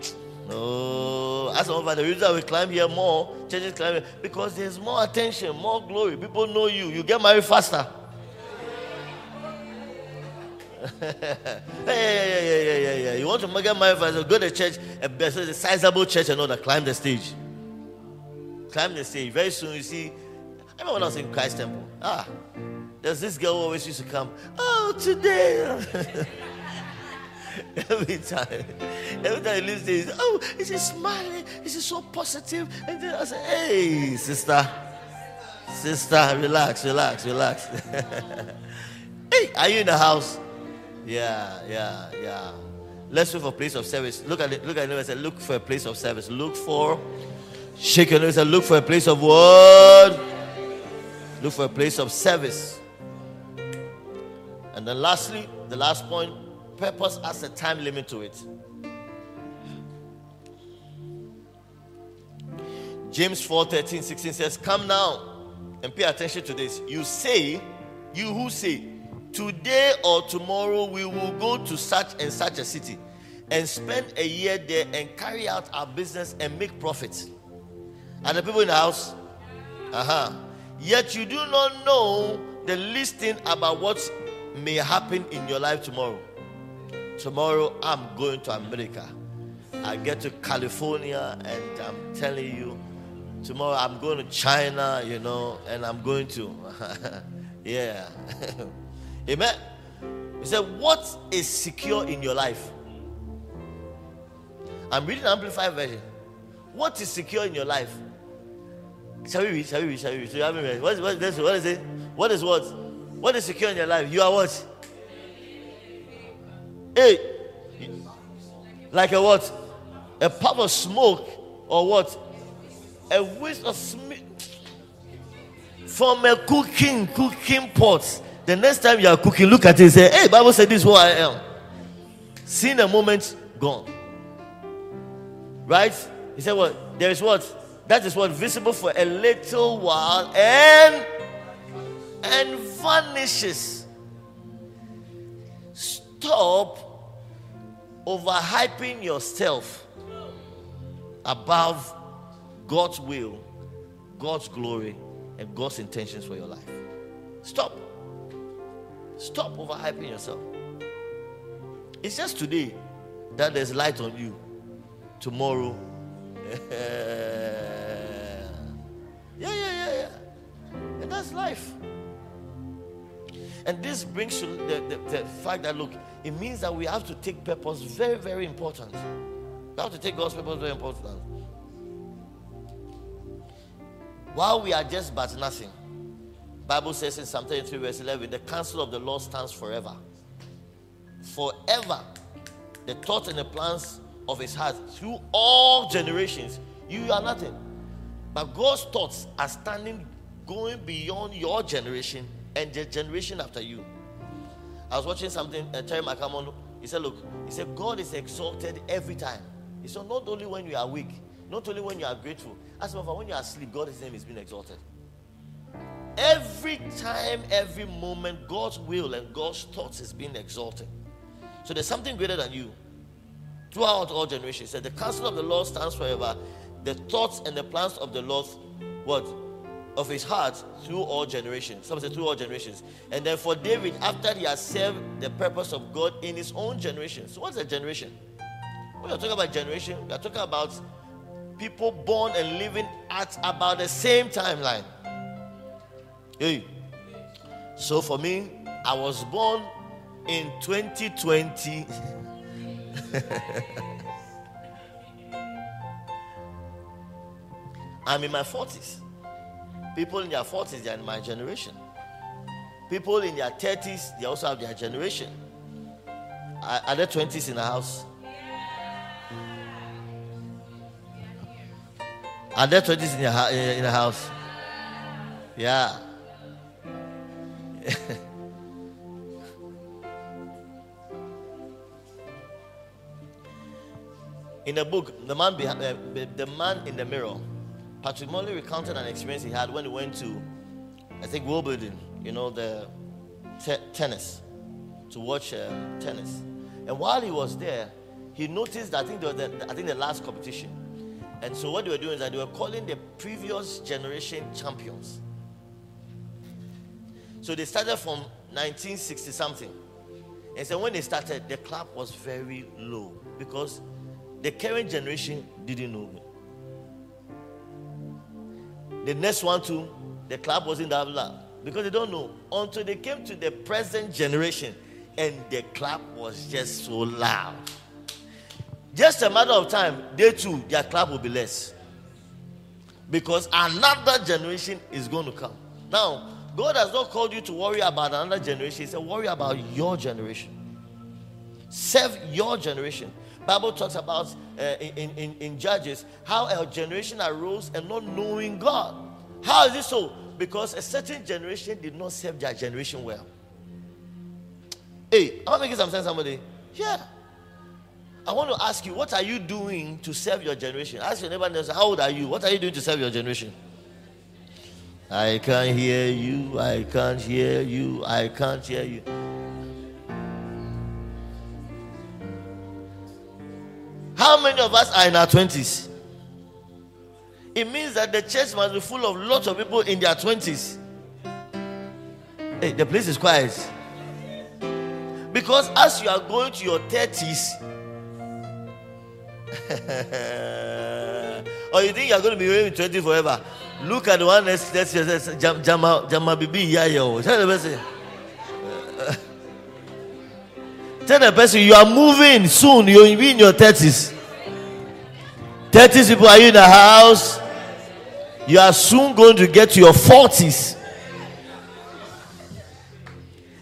No, as over the reason we climb here more, churches climb here, because there's more attention, more glory. People know you. You get married faster. hey, yeah, yeah, yeah, yeah, yeah. You want to get married faster? Go to church, a, a sizable church, and all that. Climb the stage climb the stage. Very soon you see, I remember when I was in Christ Temple. Ah, there's this girl who always used to come. Oh, today. every time, every time he leaves there, oh, is he smiling? Is he so positive? And then I say, hey, sister, sister, relax, relax, relax. hey, are you in the house? Yeah, yeah, yeah. Let's look for a place of service. Look at it. Look at it and say, look for a place of service. Look for. Shake your nose and look for a place of word. Look for a place of service. And then lastly, the last point, purpose has a time limit to it. James 4 13, 16 says, Come now and pay attention to this. You say, you who say, Today or tomorrow we will go to such and such a city and spend a year there and carry out our business and make profits. And the people in the house, uh huh. Yet you do not know the least thing about what may happen in your life tomorrow. Tomorrow I'm going to America. I get to California and I'm telling you, tomorrow I'm going to China, you know, and I'm going to, yeah. Amen. He said, What is secure in your life? I'm reading Amplified Version. What is secure in your life? Shall we read? Shall we read? Shall we read? You haven't read. What is, what, what is it? What is what? What is secure in your life? You are what? Hey. Like a what? A puff of smoke or what? A whisk of smoke from a cooking cooking pot the next time you are cooking, look at it and say, Hey, Bible said this is who I am. Seen a moment, gone. Right? He said, What? There is what? That is what visible for a little while and and vanishes. Stop overhyping yourself above God's will, God's glory, and God's intentions for your life. Stop. Stop overhyping yourself. It's just today that there's light on you. Tomorrow, yeah, yeah, yeah, yeah. And that's life. And this brings to the, the, the, fact that look, it means that we have to take purpose very, very important. We have to take God's purpose very important. While we are just but nothing, Bible says in Psalm 33 verse 11, the counsel of the Lord stands forever. Forever. The thoughts and the plans of his heart through all generations. You are nothing. But God's thoughts are standing, going beyond your generation and the generation after you. I was watching something, uh, Terry McCammon, he said, Look, he said, God is exalted every time. He said, Not only when you are weak, not only when you are grateful, as well when you are asleep, God's name is being exalted. Every time, every moment, God's will and God's thoughts is being exalted. So there's something greater than you. Throughout all generations, said the counsel of the Lord stands forever. The thoughts and the plans of the Lord, what? Of his heart through all generations. Some say through all generations. And then for David, after he has served the purpose of God in his own generation. So what's a generation? When you're talking about generation, you're talking about people born and living at about the same timeline. Hey. So for me, I was born in 2020. I'm in my 40s. People in their 40s, they're in my generation. People in their 30s, they also have their generation. Are, are there 20s in the house? Are there 20s in, your, in the house? Yeah. in the book, the man uh, the man in the mirror, Patrick Morley recounted an experience he had when he went to, I think Wimbledon, you know, the te- tennis, to watch uh, tennis. And while he was there, he noticed that I think the, I think the last competition. And so what they were doing is that they were calling the previous generation champions. So they started from 1960 something. And so when they started, the club was very low because the current generation didn't know. The next one too, the club wasn't that loud because they don't know until they came to the present generation and the clap was just so loud. Just a matter of time, they too, their clap will be less. Because another generation is going to come. Now, God has not called you to worry about another generation. He said, worry about your generation. Serve your generation. Bible talks about uh, in, in, in Judges how a generation arose and not knowing God. How is this so? Because a certain generation did not serve their generation well. Hey, am I making some sense, somebody? Yeah. I want to ask you, what are you doing to serve your generation? Ask your neighbor, how old are you? What are you doing to serve your generation? I can't hear you. I can't hear you. I can't hear you. How many of us are in our 20s? It means that the church must be full of lots of people in their 20s. Hey, the place is quiet. Because as you are going to your 30s, or you think you are going to be waiting 20 forever, look at the one next to you. Jama, Jama Bibi Yayo. Tell the person. Tell the person you are moving soon. You'll be in your 30s. 30 people are you in the house? You are soon going to get to your 40s.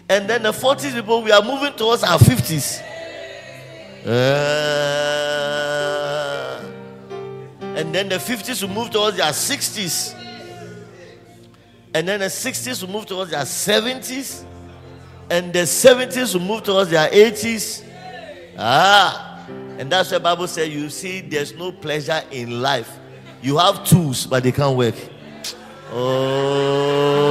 And then the 40s people, we are moving towards our 50s. Uh, and then the 50s will move towards their 60s. And then the 60s will move towards their 70s and the 70s will move towards their 80s. Ah, and that's why Bible says you see there's no pleasure in life. You have tools, but they can't work. Oh.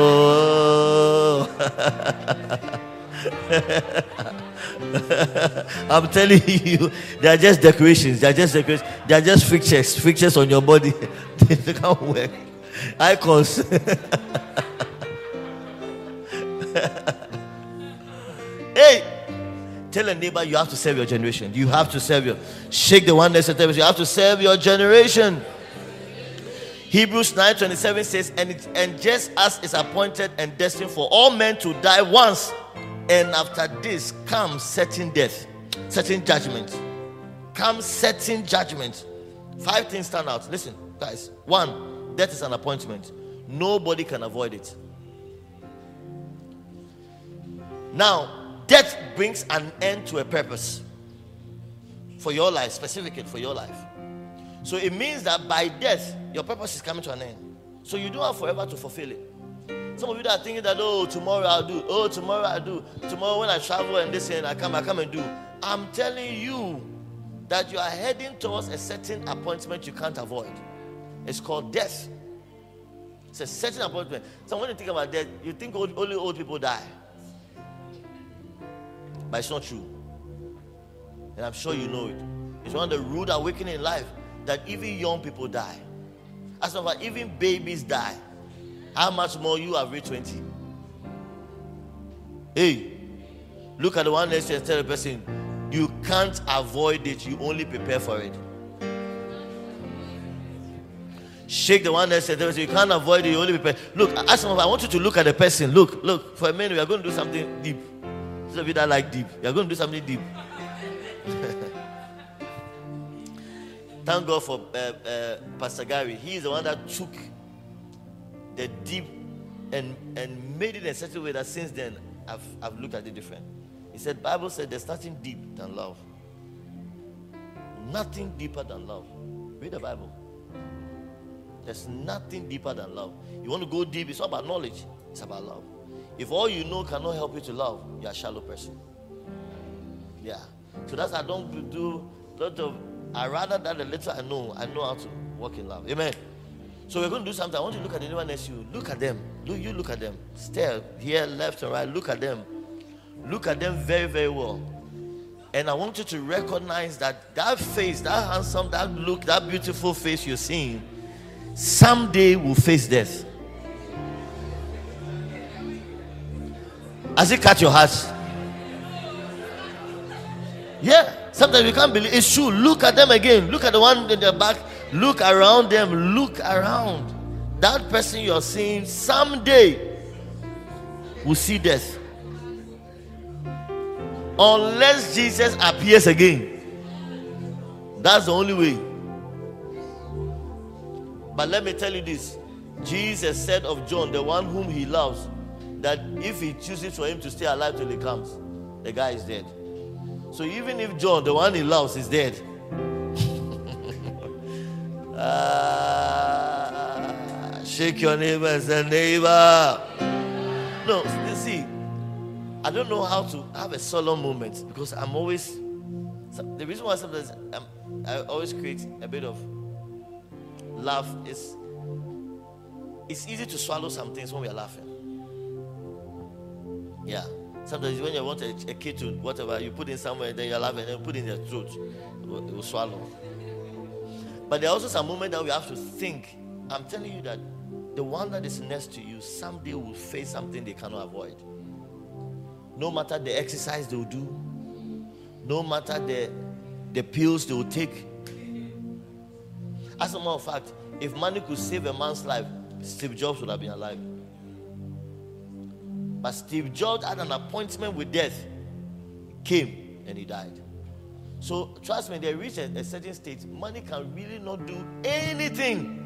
I'm telling you, they are just decorations. They are just decorations. They are just fixtures, fixtures on your body. they can't work. Icons. Hey, tell a neighbor you have to serve your generation. You have to serve your. Shake the one next to you. have to serve your generation. Hebrews 9:27 says, and, it, and just as is appointed and destined for all men to die once, and after this comes certain death, certain judgment. Comes certain judgment. Five things stand out. Listen, guys. One, death is an appointment. Nobody can avoid it. Now, death brings an end to a purpose for your life, specifically for your life. So it means that by death, your purpose is coming to an end. So you don't have forever to fulfill it. Some of you that are thinking that, oh, tomorrow I'll do, oh, tomorrow I'll do, tomorrow when I travel and this and I come, I come and do. I'm telling you that you are heading towards a certain appointment you can't avoid. It's called death. It's a certain appointment. So when you think about death, you think only old people die but it's not true. And I'm sure you know it. It's one of the rude awakening in life that even young people die. As of even babies die. How much more you have reached 20? Hey, look at the one next to you and tell the person, you can't avoid it, you only prepare for it. Shake the one next to you, you can't avoid it, you only prepare. Look, ask them, I want you to look at the person. Look, look, for a minute, we are going to do something deep. Those of you that like deep, you're going to do something deep. Thank God for uh, uh, Pastor Gary. He is the one that took the deep and, and made it in such a way that since then I've, I've looked at it different. He said, Bible said there's nothing deep than love. Nothing deeper than love. Read the Bible. There's nothing deeper than love. You want to go deep, it's not about knowledge, it's about love. If all you know cannot help you to love, you're a shallow person. Yeah. So that's I don't do lot of I rather that the little I know, I know how to walk in love. Amen. So we're going to do something. I want you to look at anyone next you. Look at them. Look, you look at them. Stare here, left and right. Look at them. Look at them very, very well. And I want you to recognize that that face, that handsome, that look, that beautiful face you're seeing, someday will face death. Has it cut your heart? Yeah. Sometimes you can't believe it's true. Look at them again. Look at the one in the back. Look around them. Look around. That person you're seeing someday will see death. Unless Jesus appears again. That's the only way. But let me tell you this Jesus said of John, the one whom he loves, that if he chooses for him to stay alive till he comes, the guy is dead. So even if John, the one he loves, is dead, uh, shake your neighbor and say, neighbor. No, you see, I don't know how to have a solemn moment because I'm always. The reason why sometimes I'm, I always create a bit of laugh is it's easy to swallow some things when we are laughing. Yeah. Sometimes when you want a, a kid to whatever, you put in somewhere, then you're and put in their throat, it will, it will swallow. But there are also some moments that we have to think. I'm telling you that the one that is next to you someday will face something they cannot avoid. No matter the exercise they will do, no matter the, the pills they will take. As a matter of fact, if money could save a man's life, Steve Jobs would have been alive. But Steve Jobs had an appointment with death, He came and he died. So trust me, they a, a certain state, money can really not do anything.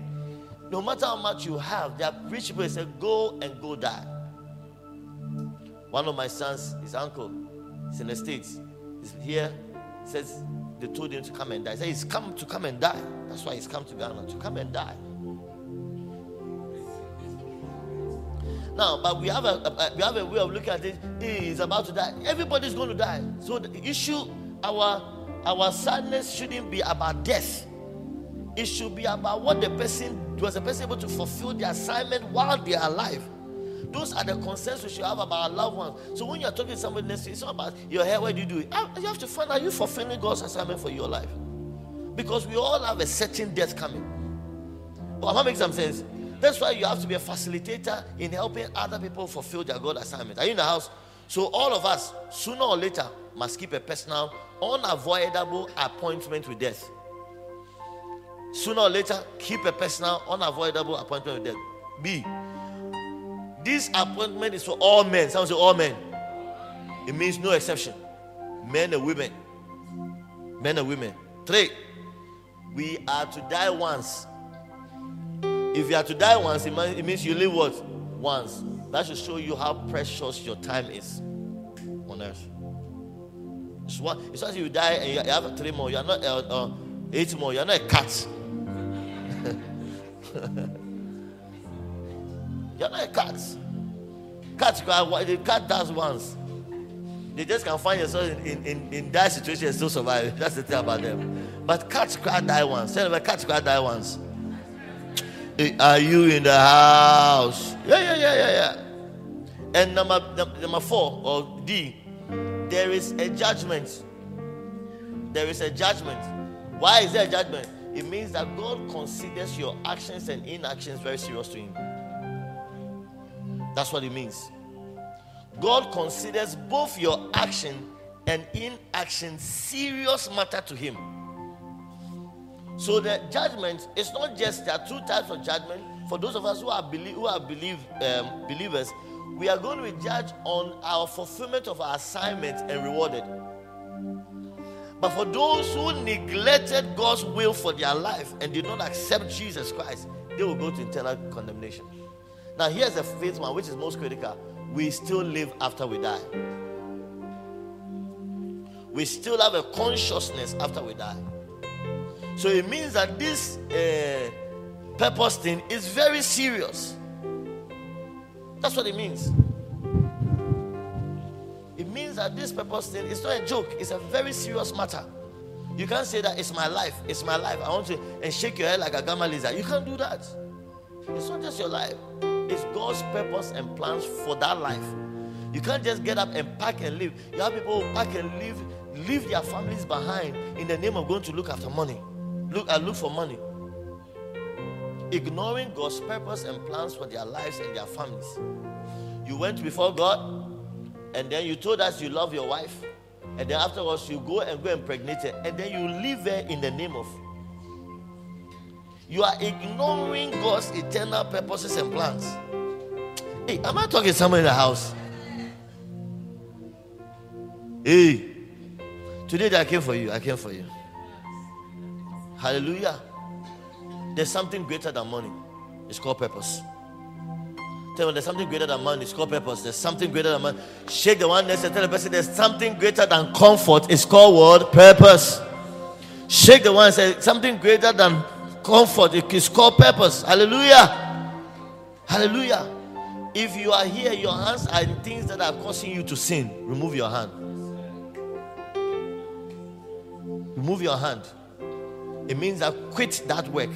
No matter how much you have, there are rich people say, Go and go die. One of my sons, his uncle, is in the States. He's here, says they told him to come and die. He said he's come to come and die. That's why he's come to Ghana to come and die. Now, but we have a, a, we have a way of looking at it. He is about to die. Everybody's going to die. So the issue, our our sadness shouldn't be about death. It should be about what the person was the person able to fulfill the assignment while they are alive. Those are the concerns we should have about our loved ones. So when you're talking to somebody next to you, it's not about your hair, what do you do? Ah, you have to find out you fulfilling God's assignment for your life. Because we all have a certain death coming. Well, am I some sense? That's why you have to be a facilitator in helping other people fulfill their God assignment. Are you in the house? So all of us, sooner or later, must keep a personal, unavoidable appointment with death. Sooner or later, keep a personal, unavoidable appointment with death. B. This appointment is for all men. Sounds like all men. It means no exception. Men and women. Men and women. Three. We are to die once if you are to die once, it means you live what? Once. That should show you how precious your time is on earth. It's, one, it's as you die and you have three more. You are not uh, uh, eight more. You are not a cat. you are not a cat. Cat, the cat does once. They just can find yourself in, in, in, in that situation and still survive. That's the thing about them. But cats cry die once. Tell them, cats cry die once. Eh, are you in the house? Yeah, yeah, yeah, yeah, yeah. And number, number four, or D, there is a judgment. There is a judgment. Why is there a judgment? It means that God considers your actions and inactions very serious to Him. That's what it means. God considers both your action and inaction serious matter to Him. So the judgment is not just there are two types of judgment. For those of us who are believe, who are believe um, believers, we are going to be judged on our fulfillment of our assignment and rewarded. But for those who neglected God's will for their life and did not accept Jesus Christ, they will go to eternal condemnation. Now, here's the fifth one, which is most critical. We still live after we die. We still have a consciousness after we die. So it means that this uh, purpose thing is very serious. That's what it means. It means that this purpose thing is not a joke, it's a very serious matter. You can't say that it's my life, it's my life. I want to and shake your head like agama lizard. You can't do that. It's not just your life, it's God's purpose and plans for that life. You can't just get up and pack and leave. You have people who pack and leave, leave their families behind in the name of going to look after money look and look for money. Ignoring God's purpose and plans for their lives and their families. You went before God, and then you told us you love your wife, and then afterwards you go and go impregnate her, and then you leave her in the name of. You are ignoring God's eternal purposes and plans. Hey, am I talking to someone in the house? Hey, today I came for you. I came for you. Hallelujah. There's something greater than money. It's called purpose. Tell them there's something greater than money. It's called purpose. There's something greater than money. Shake the one next and tell the person there's something greater than comfort. It's called what? Purpose. Shake the one and say something greater than comfort. It's called purpose. Hallelujah. Hallelujah. If you are here, your hands are in things that are causing you to sin. Remove your hand. Remove your hand. It means that quit that work.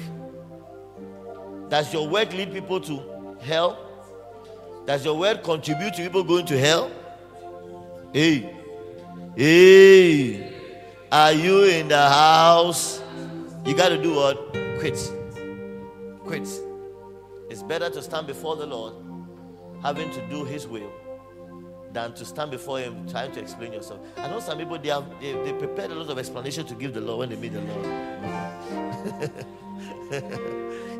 Does your work lead people to hell? Does your word contribute to people going to hell? Hey, hey, are you in the house? You got to do what? Quit. Quit. It's better to stand before the Lord having to do His will than to stand before Him trying to explain yourself. I know some people they have they, they prepared a lot of explanation to give the Lord when they meet the Lord.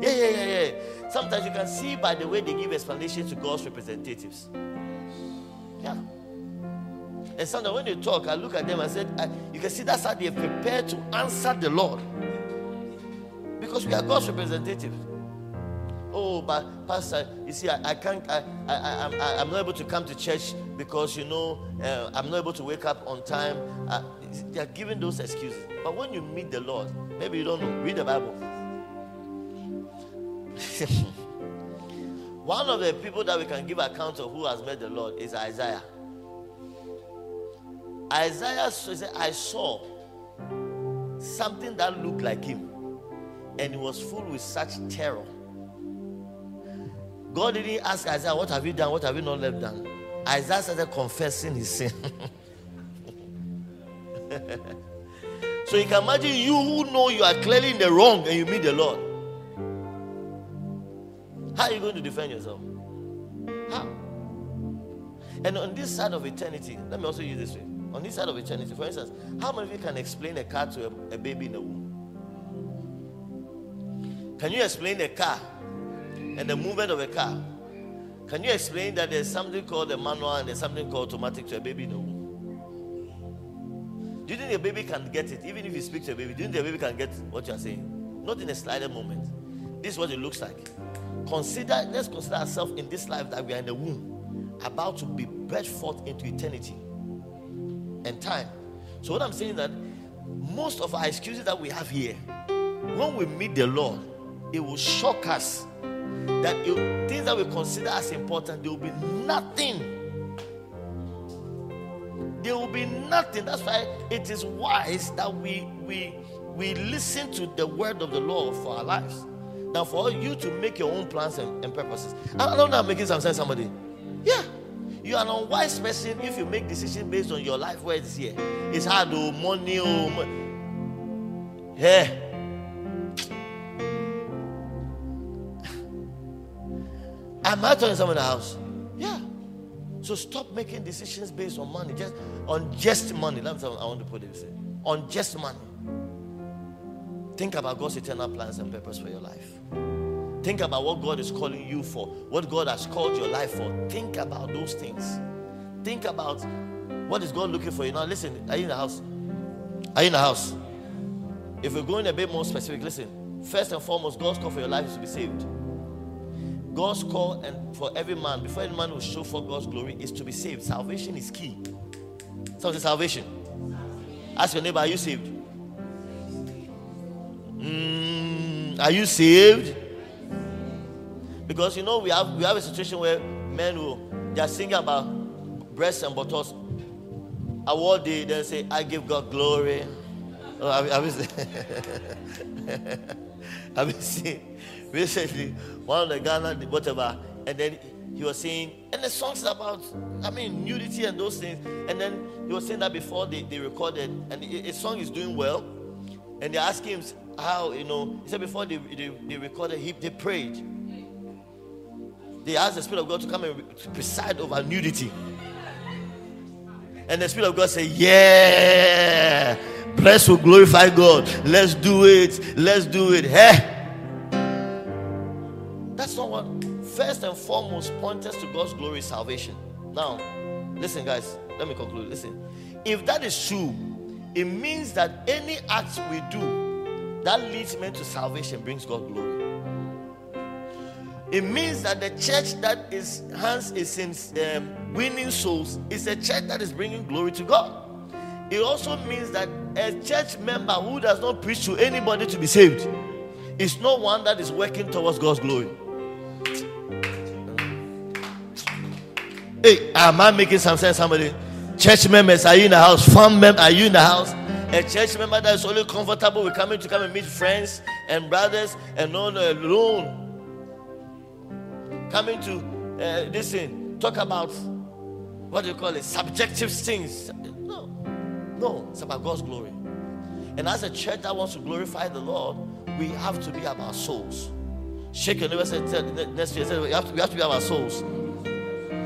yeah, yeah, yeah, yeah. Sometimes you can see by the way they give explanations to God's representatives. Yeah. And sometimes when they talk, I look at them and said, I, you can see that's how they are prepared to answer the Lord. Because we are God's representatives. Oh, but Pastor, you see, I, I can't, I, I, I, I'm not able to come to church because, you know, uh, I'm not able to wake up on time. Uh, they are giving those excuses. But when you meet the Lord, maybe you don't know, read the Bible. One of the people that we can give account of who has met the Lord is Isaiah. Isaiah said, I saw something that looked like him, and it was full with such terror. God didn't ask Isaiah, What have you done? What have you not left done? Isaiah started confessing his sin. so you can imagine you who know you are clearly in the wrong and you meet the Lord. How are you going to defend yourself? How? And on this side of eternity, let me also use this way. On this side of eternity, for instance, how many of you can explain a car to a, a baby in the womb? Can you explain a car and the movement of a car? Can you explain that there's something called a manual and there's something called automatic to a baby in the womb? Do you think a baby can get it? Even if you speak to a baby, do you think the baby can get what you're saying? Not in a slighter moment. This is what it looks like. Consider, let's consider ourselves in this life that we are in the womb, about to be birthed forth into eternity and time. So, what I'm saying is that most of our excuses that we have here, when we meet the Lord, it will shock us that things that we consider as important, there will be nothing. There will be nothing. That's why it is wise that we we we listen to the word of the Lord for our lives. Now, for you to make your own plans and, and purposes. I don't know I'm making some sense, somebody. Yeah. You are an unwise person if you make decisions based on your life where it's here. It's hard, oh, money, oh. Yeah. Am I telling someone in the house? Yeah. So stop making decisions based on money, just on just money. Let me tell you, I want to put it this way. on just money. Think about God's eternal plans and purpose for your life. Think about what God is calling you for, what God has called your life for. Think about those things. Think about what is God looking for you. Now, listen, are you in the house? Are you in the house? If we're going a bit more specific, listen. First and foremost, God's call for your life is to be saved. God's call and for every man, before any man will show for God's glory, is to be saved. Salvation is key. So salvation. Ask your neighbor, are you saved? Mm, are you saved? Because you know we have we have a situation where men will they are singing about breasts and buttocks. Award day, then say, I give God glory. Oh, I, I was I've been seeing recently one of the Ghana whatever, and then he was saying, and the songs about, I mean, nudity and those things. And then he was saying that before they, they recorded, and his song is doing well. And they asked him how, you know, he said before they, they, they recorded, he, they prayed. They asked the Spirit of God to come and preside over nudity. And the Spirit of God said, Yeah, bless will glorify God. Let's do it. Let's do it. Hey. That's not what first and foremost points us to God's glory salvation. Now, listen, guys, let me conclude. Listen, if that is true, it means that any act we do that leads men to salvation brings God glory. It means that the church that is hands is in um, winning souls is a church that is bringing glory to God. It also means that a church member who does not preach to anybody to be saved is not one that is working towards God's glory. Hey, am I making some sense? Somebody, church members, are you in the house? Fun member, are you in the house? A church member that is only comfortable with coming to come and meet friends and brothers and not alone coming to uh, this talk about what do you call it, subjective things. No, no, it's about God's glory. And as a church that wants to glorify the Lord, we have to be about our souls. Shake your neighbor said next year, we, have to, we have to be about our souls.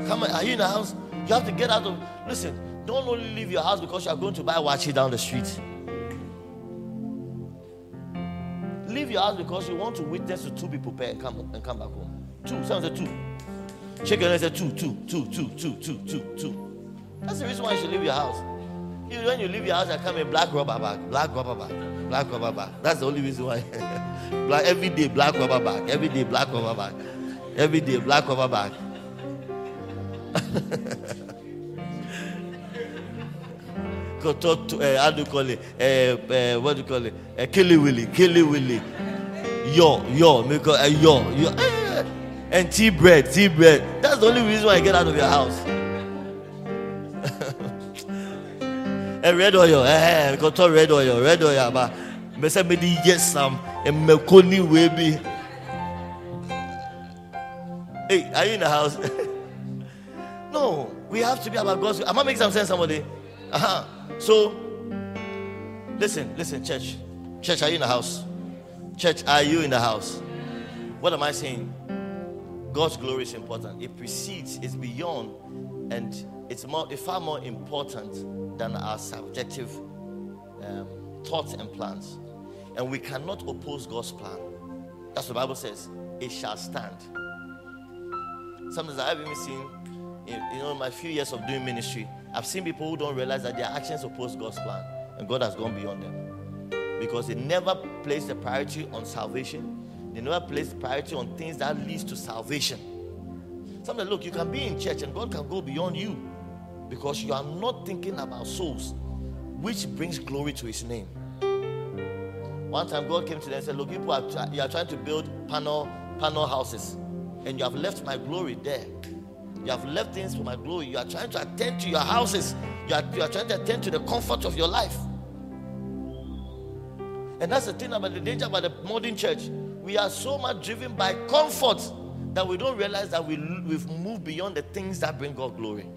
Come on, are you in the house? You have to get out of. Listen, don't only leave your house because you are going to buy waakye down the street. Leave your house because you want to witness to two people pay and come and come back home. Two. Someone said two. Check your said two, two, two, two, two, two, two, two. That's the reason why you should leave your house. You, when you leave your house, I come in black rubber bag, black rubber bag, black rubber bag. That's the only reason why. black, every day, black rubber bag. Every day, black rubber bag. Every day, black rubber bag. Go uh, how do you call it? Uh, uh, what do you call it? Uh, kelewele, Killy Willy. Yo, yo, make yo, yo. And tea bread, tea bread. That's the only reason why I get out of your house. and red oil, eh, got to red oil, red oil, but me say me di yes some and me koni we be. Hey, are you in the house? no, we have to be about God's. Am I making some sense, somebody? Uh-huh. So, listen, listen, church. Church, are you in the house? Church, are you in the house? What am I saying? God's glory is important. It precedes, it's beyond, and it's more, it's far more important than our subjective um, thoughts and plans. And we cannot oppose God's plan. That's what the Bible says. It shall stand. Sometimes I've even seen, you know, in my few years of doing ministry, I've seen people who don't realize that their actions oppose God's plan, and God has gone beyond them because they never place the priority on salvation they never place priority on things that leads to salvation. Sometimes, look, you can be in church and God can go beyond you because you are not thinking about souls, which brings glory to His name. One time, God came to them and said, "Look, people are you are trying to build panel panel houses, and you have left my glory there. You have left things for my glory. You are trying to attend to your houses. You are, you are trying to attend to the comfort of your life." And that's the thing about the danger about the modern church we are so much driven by comfort that we don't realize that we, we've moved beyond the things that bring God glory.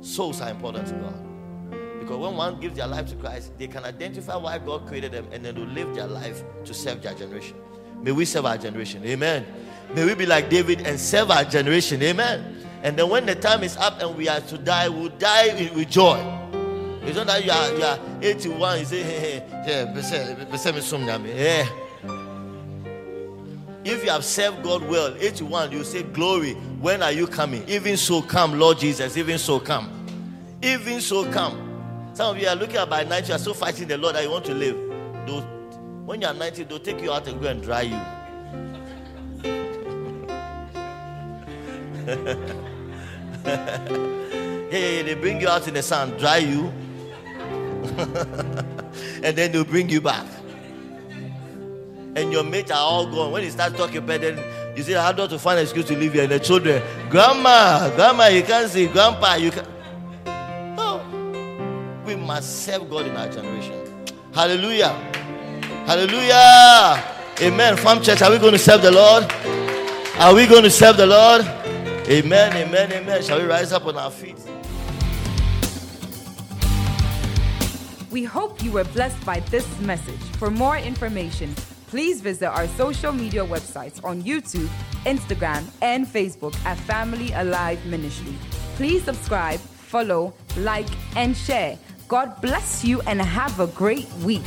Souls are important to God. Because when one gives their life to Christ, they can identify why God created them and then to live their life to serve their generation. May we serve our generation. Amen. May we be like David and serve our generation. Amen. And then when the time is up and we are to die, we'll die with joy. It's not that you are, you are 81, you say, hey, hey, if you have served God well, 81, you say, Glory, when are you coming? Even so, come, Lord Jesus. Even so, come. Even so, come. Some of you are looking at by night, you are so fighting the Lord that you want to live. When you are 90, they'll take you out and go and dry you. Yeah, yeah, yeah, they bring you out in the sun, dry you, and then they'll bring you back and your mates are all gone. When you start talking about then you say, How do to find an excuse to leave here? And the children, Grandma, Grandma, you can't see, Grandpa, you can No. Oh, we must serve God in our generation. Hallelujah. Hallelujah. Amen. Farm church, are we going to serve the Lord? Are we going to serve the Lord? Amen, amen, amen. Shall we rise up on our feet? We hope you were blessed by this message. For more information, please visit our social media websites on YouTube, Instagram, and Facebook at Family Alive Ministry. Please subscribe, follow, like, and share. God bless you and have a great week.